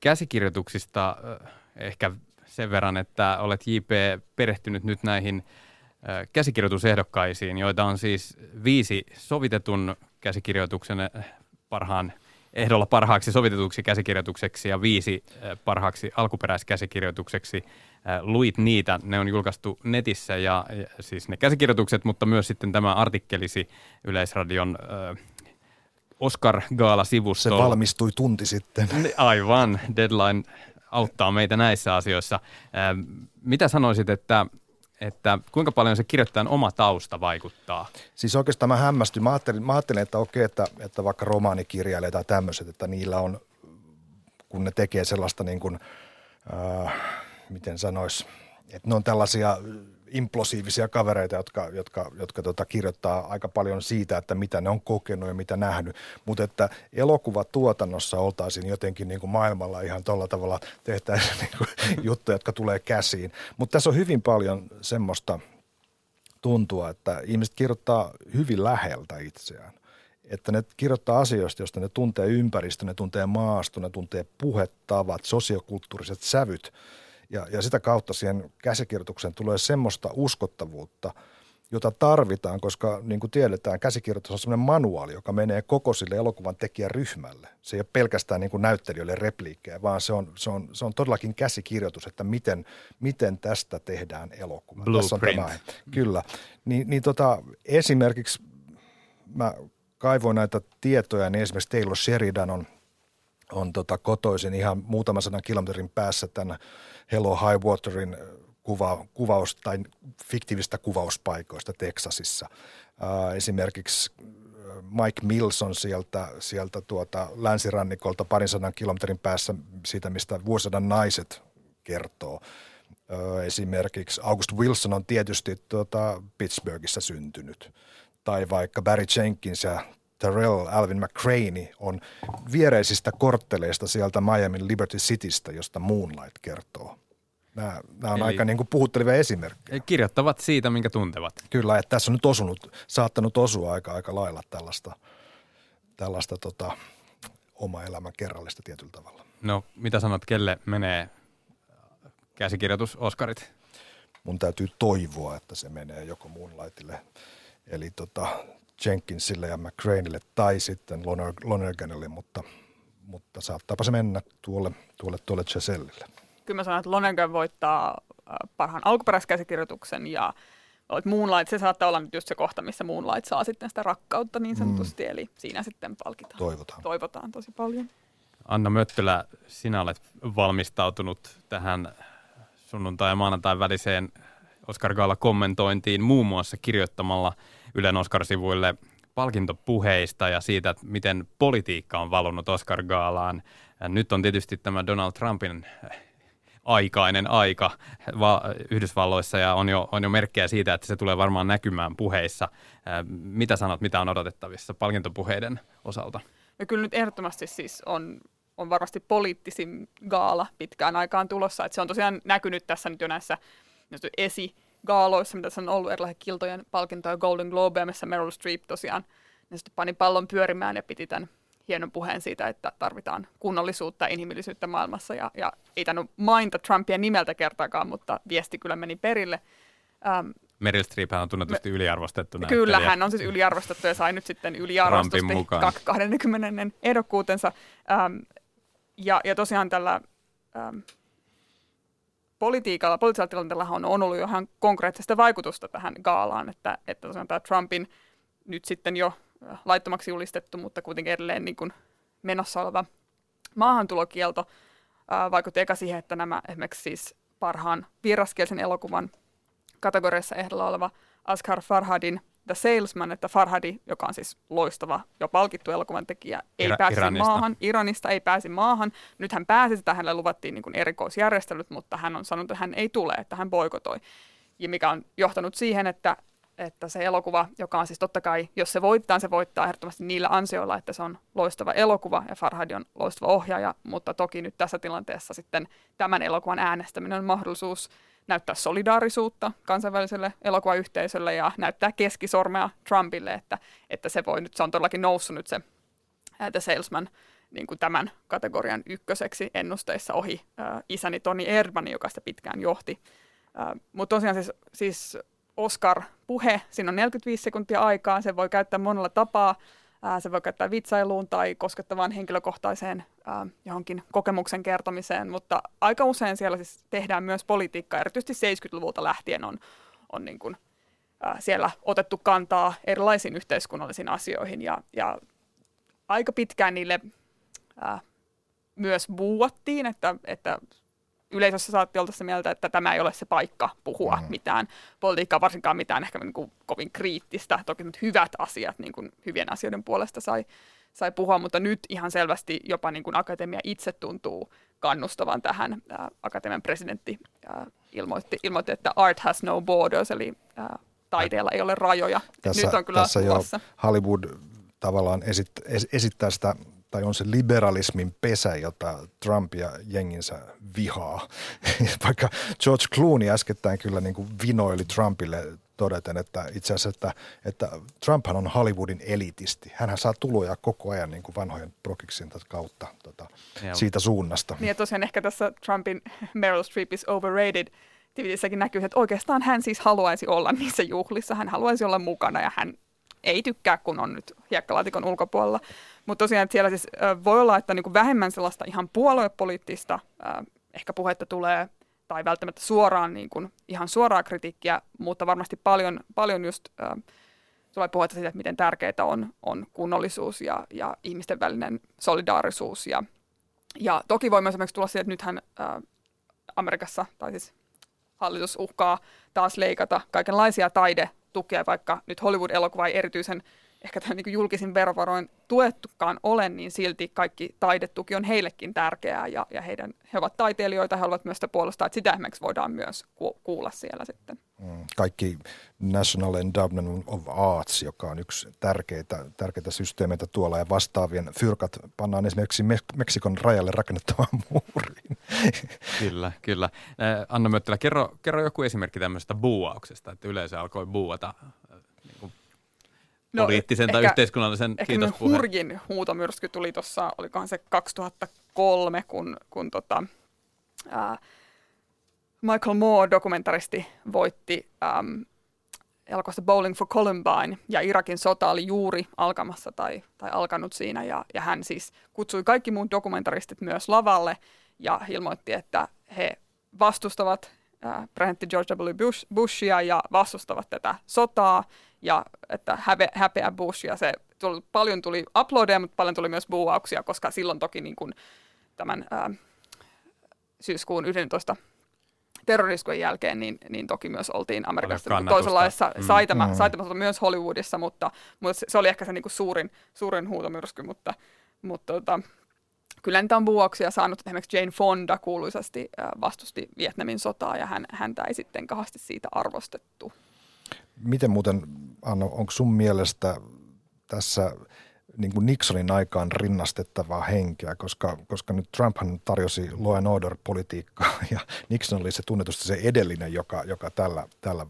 käsikirjoituksista ehkä sen verran, että olet JP perehtynyt nyt näihin käsikirjoitusehdokkaisiin, joita on siis viisi sovitetun käsikirjoituksen parhaan ehdolla parhaaksi sovitetuksi käsikirjoitukseksi ja viisi parhaaksi alkuperäiskäsikirjoitukseksi. Luit niitä, ne on julkaistu netissä ja, ja siis ne käsikirjoitukset, mutta myös sitten tämä artikkelisi Yleisradion äh, Oscar Gaala-sivustolla. Se valmistui tunti sitten. Aivan, deadline auttaa meitä näissä asioissa. Mitä sanoisit, että, että kuinka paljon se kirjoittajan oma tausta vaikuttaa? Siis oikeastaan mä hämmästyin. Mä ajattelin, mä ajattelin että okei, että, että vaikka romaanikirjailijat tai tämmöiset, että niillä on, kun ne tekee sellaista niin kuin, äh, miten sanois, että ne on tällaisia implosiivisia kavereita, jotka, jotka, jotka tota, kirjoittaa aika paljon siitä, että mitä ne on kokenut ja mitä nähnyt. Mutta että elokuvatuotannossa oltaisiin jotenkin niin kuin maailmalla ihan tuolla tavalla tehtäisiin niin kuin juttuja, jotka tulee käsiin. Mutta tässä on hyvin paljon semmoista tuntua, että ihmiset kirjoittaa hyvin läheltä itseään. Että ne kirjoittaa asioista, joista ne tuntee ympäristö, ne tuntee maasto, ne tuntee puhetavat, sosiokulttuuriset sävyt – ja, ja sitä kautta siihen käsikirjoitukseen tulee semmoista uskottavuutta, jota tarvitaan, koska niin kuin tiedetään, käsikirjoitus on semmoinen manuaali, joka menee koko sille elokuvan tekijäryhmälle. Se ei ole pelkästään niin kuin näyttelijöille repliikkejä, vaan se on, se, on, se on todellakin käsikirjoitus, että miten, miten tästä tehdään elokuva. Blueprint. Tässä on tämä, kyllä. Niin, niin tota, esimerkiksi mä kaivoin näitä tietoja, niin esimerkiksi Taylor Sheridan on, on tota kotoisin ihan muutaman sadan kilometrin päässä tämän Hello High Waterin äh, kuva, kuvaus tai fiktiivistä kuvauspaikoista Teksasissa. Äh, esimerkiksi äh, Mike Milson sieltä, sieltä tuota länsirannikolta parin sadan kilometrin päässä siitä, mistä vuosisadan naiset kertoo. Esimerkiksi August Wilson on tietysti tuota Pittsburghissa syntynyt. Tai vaikka Barry Jenkins ja Terrell Alvin McCraney on viereisistä kortteleista sieltä Miami Liberty Citystä, josta Moonlight kertoo. Nämä, nämä on Eli aika niin kuin puhuttelevia esimerkkejä. Kirjoittavat siitä, minkä tuntevat. Kyllä, että tässä on nyt osunut, saattanut osua aika, aika lailla tällaista, tällaista tota, oma elämän kerrallista tietyllä tavalla. No, mitä sanot, kelle menee käsikirjoitus Oscarit? Mun täytyy toivoa, että se menee joko Moonlightille, eli tota, Jenkinsille ja McCraneille tai sitten Lonerganille, mutta, mutta saattaapa se mennä tuolle, tuolle, tuolle Gisellille. Kyllä mä sanon, että Lonergan voittaa äh, parhaan alkuperäiskäsikirjoituksen ja Moonlight, se saattaa olla nyt just se kohta, missä Moonlight saa sitten sitä rakkautta niin sanotusti, mm. eli siinä sitten palkitaan. Toivotaan. Toivotaan tosi paljon. Anna Möttölä, sinä olet valmistautunut tähän sunnuntai- ja maanantai väliseen Oscar Gaala kommentointiin muun muassa kirjoittamalla – Ylen Oscar-sivuille palkintopuheista ja siitä, että miten politiikka on valunut Oscar-gaalaan. Nyt on tietysti tämä Donald Trumpin aikainen aika Yhdysvalloissa ja on jo, on jo merkkejä siitä, että se tulee varmaan näkymään puheissa. Mitä sanot, mitä on odotettavissa palkintopuheiden osalta? No kyllä nyt ehdottomasti siis on, on varmasti poliittisin gaala pitkään aikaan tulossa. Että se on tosiaan näkynyt tässä nyt jo näissä esi- gaaloissa, mitä se on ollut, erilaisia kiltojen palkintoja, Golden Globe, missä Meryl Streep tosiaan ne sitten pani pallon pyörimään ja piti tämän hienon puheen siitä, että tarvitaan kunnollisuutta ja inhimillisyyttä maailmassa. Ja, ja ei tainnut mainita Trumpia nimeltä kertaakaan, mutta viesti kyllä meni perille. Ähm, Meryl Streep on tunnetusti me, yliarvostettu näyttelijä. Kyllä, hän on siis yliarvostettu ja sai nyt sitten yliarvostusti 20 ehdokkuutensa. Ähm, ja, ja tosiaan tällä ähm, politiikalla, poliittisella tilanteella on, on ollut jo ihan konkreettista vaikutusta tähän gaalaan, että, että tosiaan tämä Trumpin nyt sitten jo laittomaksi julistettu, mutta kuitenkin edelleen niin kuin menossa oleva maahantulokielto ää, vaikutti eka siihen, että nämä esimerkiksi siis parhaan vieraskielisen elokuvan kategoriassa ehdolla oleva Askar Farhadin The Salesman, että Farhadi, joka on siis loistava jo palkittu elokuvan tekijä, ei Ira- pääse Iranista. maahan. Iranista ei pääsi maahan. Nyt hän pääsi, sitä hänelle luvattiin niin kuin erikoisjärjestelyt, mutta hän on sanonut, että hän ei tule, että hän boikotoi. Ja mikä on johtanut siihen, että, että se elokuva, joka on siis totta kai, jos se voittaa, se voittaa ehdottomasti niillä ansioilla, että se on loistava elokuva ja Farhadi on loistava ohjaaja, mutta toki nyt tässä tilanteessa sitten tämän elokuvan äänestäminen on mahdollisuus näyttää solidaarisuutta kansainväliselle elokuvayhteisölle ja näyttää keskisormea Trumpille, että, että se voi nyt, se on todellakin noussut nyt se The Salesman niin kuin tämän kategorian ykköseksi ennusteissa ohi äh, isäni Toni Erdmanin, joka sitä pitkään johti. Mutta tosiaan siis, siis Oscar-puhe, siinä on 45 sekuntia aikaa, se voi käyttää monella tapaa. Äh, se voi käyttää vitsailuun tai koskettavaan henkilökohtaiseen äh, johonkin kokemuksen kertomiseen, mutta aika usein siellä siis tehdään myös politiikkaa, erityisesti 70-luvulta lähtien on, on niin kuin, äh, siellä otettu kantaa erilaisiin yhteiskunnallisiin asioihin ja, ja aika pitkään niille äh, myös buuattiin, että, että yleisössä saatti olla se mieltä, että tämä ei ole se paikka puhua mm. mitään politiikkaa, varsinkaan mitään ehkä niin kuin kovin kriittistä. Toki hyvät asiat niin kuin hyvien asioiden puolesta sai, sai puhua, mutta nyt ihan selvästi jopa niin kuin akatemia itse tuntuu kannustavan tähän. Ää, akatemian presidentti ää, ilmoitti, ilmoitti, että art has no borders, eli ää, taiteella ei ole rajoja. Tässä, nyt on kyllä tässä jo Hollywood tavallaan esit, es, esittää sitä tai on se liberalismin pesä, jota Trump ja jenginsä vihaa. Vaikka George Clooney äskettäin kyllä niin kuin vinoili Trumpille todeten, että itse asiassa, että, että Trumphan on Hollywoodin elitisti. Hänhän saa tuloja koko ajan niin kuin vanhojen prokiksin kautta tota, siitä suunnasta. Niin ja tosiaan ehkä tässä Trumpin Meryl Streep is overrated Tivitissäkin näkyy, että oikeastaan hän siis haluaisi olla niissä juhlissa, hän haluaisi olla mukana ja hän ei tykkää, kun on nyt hiekkalaatikon ulkopuolella. Mutta tosiaan, että siellä siis voi olla, että niinku vähemmän sellaista ihan puoluepoliittista ehkä puhetta tulee, tai välttämättä suoraan niin kuin, ihan suoraa kritiikkiä, mutta varmasti paljon, paljon just äh, tulee puhetta siitä, että miten tärkeää on, on kunnollisuus ja, ja ihmisten välinen solidaarisuus. Ja, ja toki voi myös esimerkiksi tulla siitä, että nythän äh, Amerikassa, tai siis hallitus uhkaa taas leikata kaikenlaisia taidetukea, vaikka nyt Hollywood-elokuva ei erityisen ehkä tämän niin julkisin verovaroin tuettukaan ole, niin silti kaikki taidetuki on heillekin tärkeää ja, ja heidän, he ovat taiteilijoita, he haluavat myös sitä puolustaa, että sitä esimerkiksi voidaan myös ku, kuulla siellä sitten. Mm, kaikki National Endowment of Arts, joka on yksi tärkeitä, tärkeitä systeemeitä tuolla ja vastaavien fyrkat pannaan esimerkiksi Meksikon rajalle rakennettavaan muuriin. Kyllä, kyllä. Anna Möttälä, kerro, kerro joku esimerkki tämmöisestä buuauksesta, että yleisö alkoi buuata no, poliittisen tai yhteiskunnallisen ehkä kiitospuheen. hurjin huutomyrsky tuli tuossa, olikohan se 2003, kun, kun tota, ää, Michael Moore, dokumentaristi, voitti äm, elokuvasta Bowling for Columbine, ja Irakin sota oli juuri alkamassa tai, tai alkanut siinä, ja, ja hän siis kutsui kaikki muut dokumentaristit myös lavalle, ja ilmoitti, että he vastustavat äh, presidentti George W. Bush, Bushia ja vastustavat tätä sotaa, ja että häpe, häpeä Bush, ja se tuli, paljon tuli uploadeja, mutta paljon tuli myös buuauksia, koska silloin toki niin kuin tämän ää, syyskuun 11 terroriskujen jälkeen, niin, niin toki myös oltiin Amerikassa niin toisenlaisessa mm. saitama, mm. saitamassa myös Hollywoodissa, mutta, mutta se, oli ehkä se niin kuin suurin, suurin huutomyrsky, mutta, mutta tota, kyllä niitä on vuoksia saanut. Esimerkiksi Jane Fonda kuuluisasti vastusti Vietnamin sotaa ja hän, häntä ei sitten kahasti siitä arvostettu. Miten muuten, Anna, onko sun mielestä tässä niin kuin Nixonin aikaan rinnastettavaa henkeä, koska, koska nyt Trumphan tarjosi law and order-politiikkaa ja Nixon oli se tunnetusti se edellinen, joka, joka tällä, tällä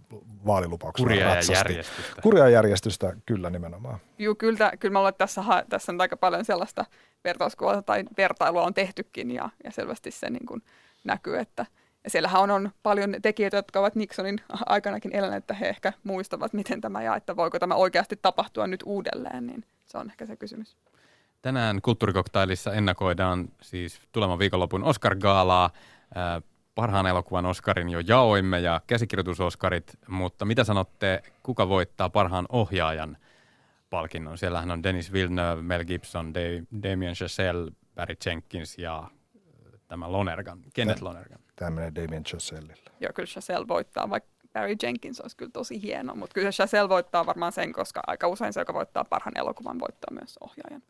vaalilupauksella Kuria ratsasti. ja järjestystä. Kuria järjestystä, kyllä nimenomaan. Joo, kyllä, kyllä mä luulen, että tässä, tässä on aika paljon sellaista vertauskuvaa tai vertailua on tehtykin ja, ja selvästi se niin kuin näkyy, että – siellähän on, on paljon tekijöitä, jotka ovat Nixonin aikanakin eläneet, että he ehkä muistavat, miten tämä ja että voiko tämä oikeasti tapahtua nyt uudelleen, niin se on ehkä se kysymys. Tänään kulttuurikoktailissa ennakoidaan siis tulevan viikonlopun Oscar-gaalaa. Parhaan elokuvan Oscarin jo jaoimme ja käsikirjoitusoskarit, mutta mitä sanotte, kuka voittaa parhaan ohjaajan palkinnon? Siellähän on Dennis Villeneuve, Mel Gibson, Damien Chazelle, Barry Jenkins ja tämä Lonergan, Kenneth Lonergan tämä menee Damien Chazellille. Joo, kyllä Chazelle voittaa, vaikka Barry Jenkins olisi kyllä tosi hieno, mutta kyllä Chazelle voittaa varmaan sen, koska aika usein se, joka voittaa parhaan elokuvan, voittaa myös ohjaajan.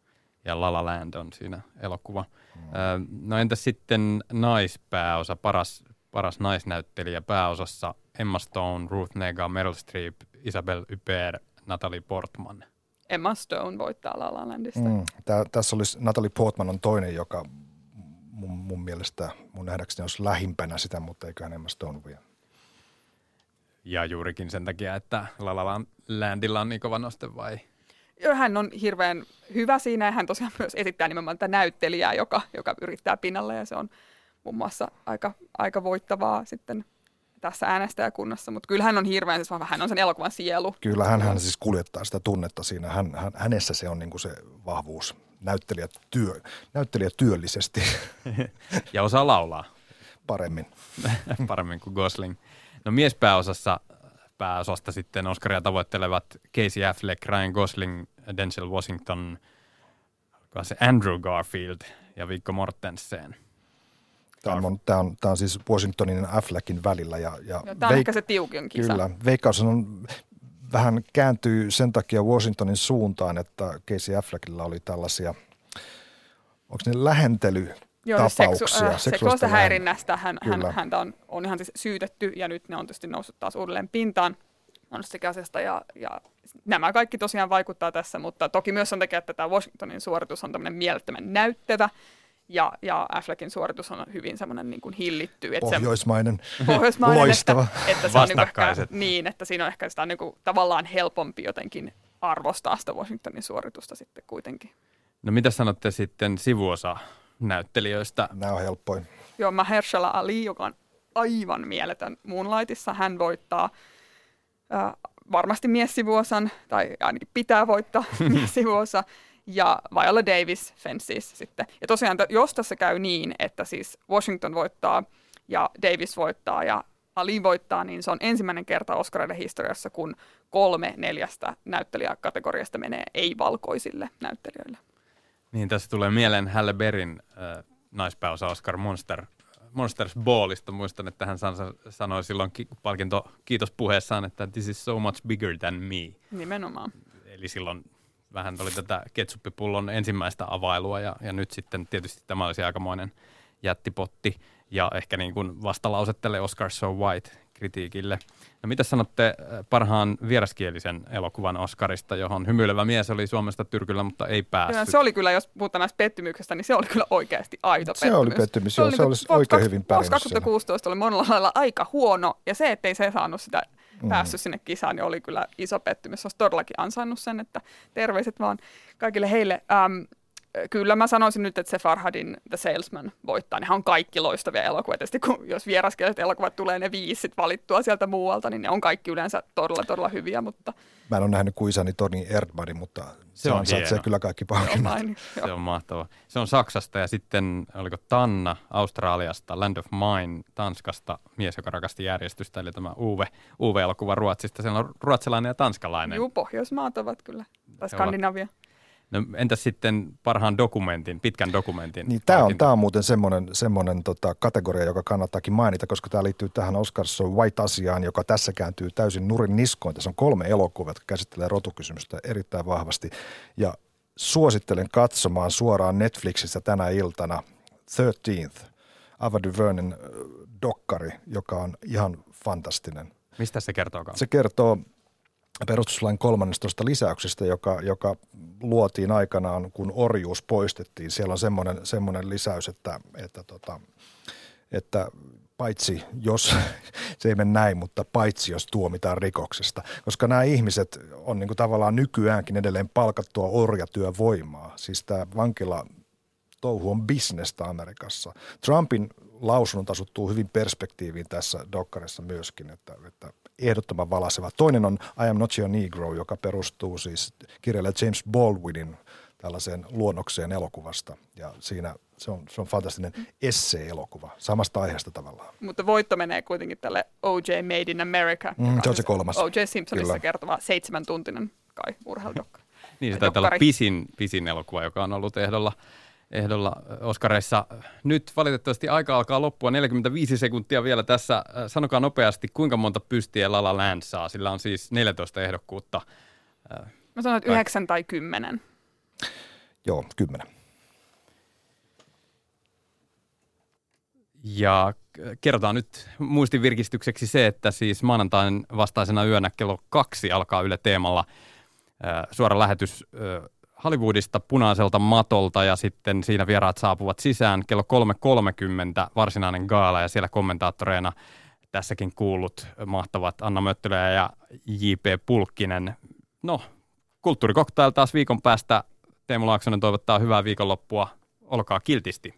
Ja La La Land on siinä elokuva. Mm. no entäs sitten naispääosa, paras, paras naisnäyttelijä pääosassa Emma Stone, Ruth Nega, Meryl Streep, Isabel Huppert, Natalie Portman. Emma Stone voittaa La La Landista. Mm. Tää, tässä olisi Natalie Portman on toinen, joka mun, mun mielestä mun nähdäkseni olisi lähimpänä sitä, mutta eiköhän Emma Stone vielä. Ja juurikin sen takia, että La La Landilla on niin kova noste vai? Joo, hän on hirveän hyvä siinä ja hän tosiaan myös esittää nimenomaan tätä näyttelijää, joka, joka yrittää pinnalle ja se on muun muassa aika, aika voittavaa sitten tässä äänestäjäkunnassa, mutta kyllä hän on hirveän, siis hän on sen elokuvan sielu. Kyllä hän, hän siis kuljettaa sitä tunnetta siinä, hän, hän, hänessä se on niin kuin se vahvuus, näyttelijä, työ, näyttelijä työllisesti. ja osaa laulaa. Paremmin. Paremmin kuin Gosling. No miespääosassa pääosasta sitten Oscaria tavoittelevat Casey Affleck, Ryan Gosling, Denzel Washington, se Andrew Garfield ja Viggo Mortensen. Tämä on, tämä on, tämä on siis Washingtonin ja Affleckin välillä. Ja, ja Joo, tämä on veik- ehkä se tiukin kisa. Kyllä. Veikkaus on vähän kääntyy sen takia Washingtonin suuntaan, että Casey Affleckilla oli tällaisia, onko ne lähentely Joo, tapauksia. Seksu- äh, seksuaalista häirinnästä. Hän, hän, häntä on, on ihan siis syytetty ja nyt ne on tietysti noussut taas uudelleen pintaan monestakin asiasta. Ja, ja nämä kaikki tosiaan vaikuttaa tässä, mutta toki myös on takia, että tämä Washingtonin suoritus on tämmöinen mielettömän näyttävä ja, ja Affleckin suoritus on hyvin semmoinen niin kuin hillitty. Että pohjoismainen, se, pohjoismainen loistava. Että, että se on niin ehkä, niin, että siinä on ehkä sitä niin kuin, tavallaan helpompi jotenkin arvostaa sitä Washingtonin suoritusta sitten kuitenkin. No mitä sanotte sitten sivuosa näyttelijöistä? Nämä on helppoin. Joo, Mahershala Ali, joka on aivan mieletön Moonlightissa. Hän voittaa äh, varmasti miessivuosan, tai ainakin pitää voittaa miessivuosa ja Viola Davis Fences sitten. Ja tosiaan, jos tässä käy niin, että siis Washington voittaa ja Davis voittaa ja Ali voittaa, niin se on ensimmäinen kerta Oscarille historiassa, kun kolme neljästä näyttelijäkategoriasta menee ei-valkoisille näyttelijöille. Niin, tässä tulee mieleen Halle Berryn äh, naispääosa Oscar Monster, Monsters Ballista. Muistan, että hän sanoi silloin ki- palkinto kiitospuheessaan, että this is so much bigger than me. Nimenomaan. Eli silloin vähän oli tätä ketsuppipullon ensimmäistä availua ja, ja nyt sitten tietysti tämä olisi aikamoinen jättipotti ja ehkä niin kuin vastalause tälle Oscar So White kritiikille. No mitä sanotte äh, parhaan vieraskielisen elokuvan Oscarista, johon hymyilevä mies oli Suomesta tyrkyllä, mutta ei päässyt? Se oli kyllä, jos puhutaan näistä pettymyksestä, niin se oli kyllä oikeasti aito se pettymys. Oli pettymys se, oli, se oli oikein hyvin pärjännyt 2016 oli monella lailla aika huono, ja se, ettei se saanut sitä mm. päässyt sinne kisaan, niin oli kyllä iso pettymys. Olisi todellakin ansainnut sen, että terveiset vaan kaikille heille. Ähm, kyllä mä sanoisin nyt, että se Farhadin The Salesman voittaa. Nehän on kaikki loistavia elokuvia. Tietysti kun, jos vieraskieliset elokuvat tulee ne viisi sit valittua sieltä muualta, niin ne on kaikki yleensä todella, todella hyviä. Mutta... Mä en ole nähnyt kuin isäni Toni Erdmann, mutta se, on se kyllä kaikki palkinnot. Se on mahtava. Se on Saksasta ja sitten oliko Tanna Australiasta, Land of Mine Tanskasta, mies, joka rakasti järjestystä, eli tämä Uwe, Uwe-elokuva Ruotsista. Siellä on ruotsalainen ja tanskalainen. Joo, Pohjoismaat ovat kyllä, tai Skandinavia. No entäs sitten parhaan dokumentin, pitkän dokumentin? Niin tämä on, tämä on muuten semmoinen, semmoinen tota, kategoria, joka kannattaakin mainita, koska tämä liittyy tähän Oscar So White-asiaan, joka tässä kääntyy täysin nurin niskoin. Tässä on kolme elokuvaa, jotka käsittelee rotukysymystä erittäin vahvasti. Ja suosittelen katsomaan suoraan Netflixissä tänä iltana 13th, Ava DuVernin dokkari, joka on ihan fantastinen. Mistä se kertoo? Se kertoo perustuslain 13 lisäyksestä, joka, joka luotiin aikanaan, kun orjuus poistettiin. Siellä on semmoinen, semmoinen lisäys, että, että, tota, että paitsi jos, se ei mene näin, mutta paitsi jos tuomitaan rikoksesta. Koska nämä ihmiset on niin kuin tavallaan nykyäänkin edelleen palkattua orjatyövoimaa. Siis tämä vankila touhu on bisnestä Amerikassa. Trumpin lausunnot asuttuu hyvin perspektiiviin tässä dokkarissa myöskin, että, että ehdottoman valaseva. Toinen on I am not your negro, joka perustuu siis kirjailija James Baldwinin tällaiseen luonnokseen elokuvasta. Ja siinä se on, se on fantastinen esse-elokuva, samasta aiheesta tavallaan. Mutta voitto menee kuitenkin tälle O.J. Made in America. Mm, se on se siis kolmas. O.J. Simpsonissa Kyllä. kertova seitsemän tuntinen kai urheiludokka. niin, se taitaa olla pisin, pisin elokuva, joka on ollut ehdolla ehdolla Oskareissa. Nyt valitettavasti aika alkaa loppua, 45 sekuntia vielä tässä. Sanokaa nopeasti, kuinka monta pystiä Lala Land saa? Sillä on siis 14 ehdokkuutta. Mä sanon, että 9 tai 10. Joo, 10. Ja kerrotaan nyt muistin virkistykseksi se, että siis maanantain vastaisena yönä kello kaksi alkaa Yle Teemalla suora lähetys Hollywoodista punaiselta matolta ja sitten siinä vieraat saapuvat sisään kello 3.30 varsinainen gaala ja siellä kommentaattoreina tässäkin kuullut mahtavat Anna Möttölä ja J.P. Pulkkinen. No, kulttuurikoktail taas viikon päästä. Teemu Laaksonen toivottaa hyvää viikonloppua. Olkaa kiltisti.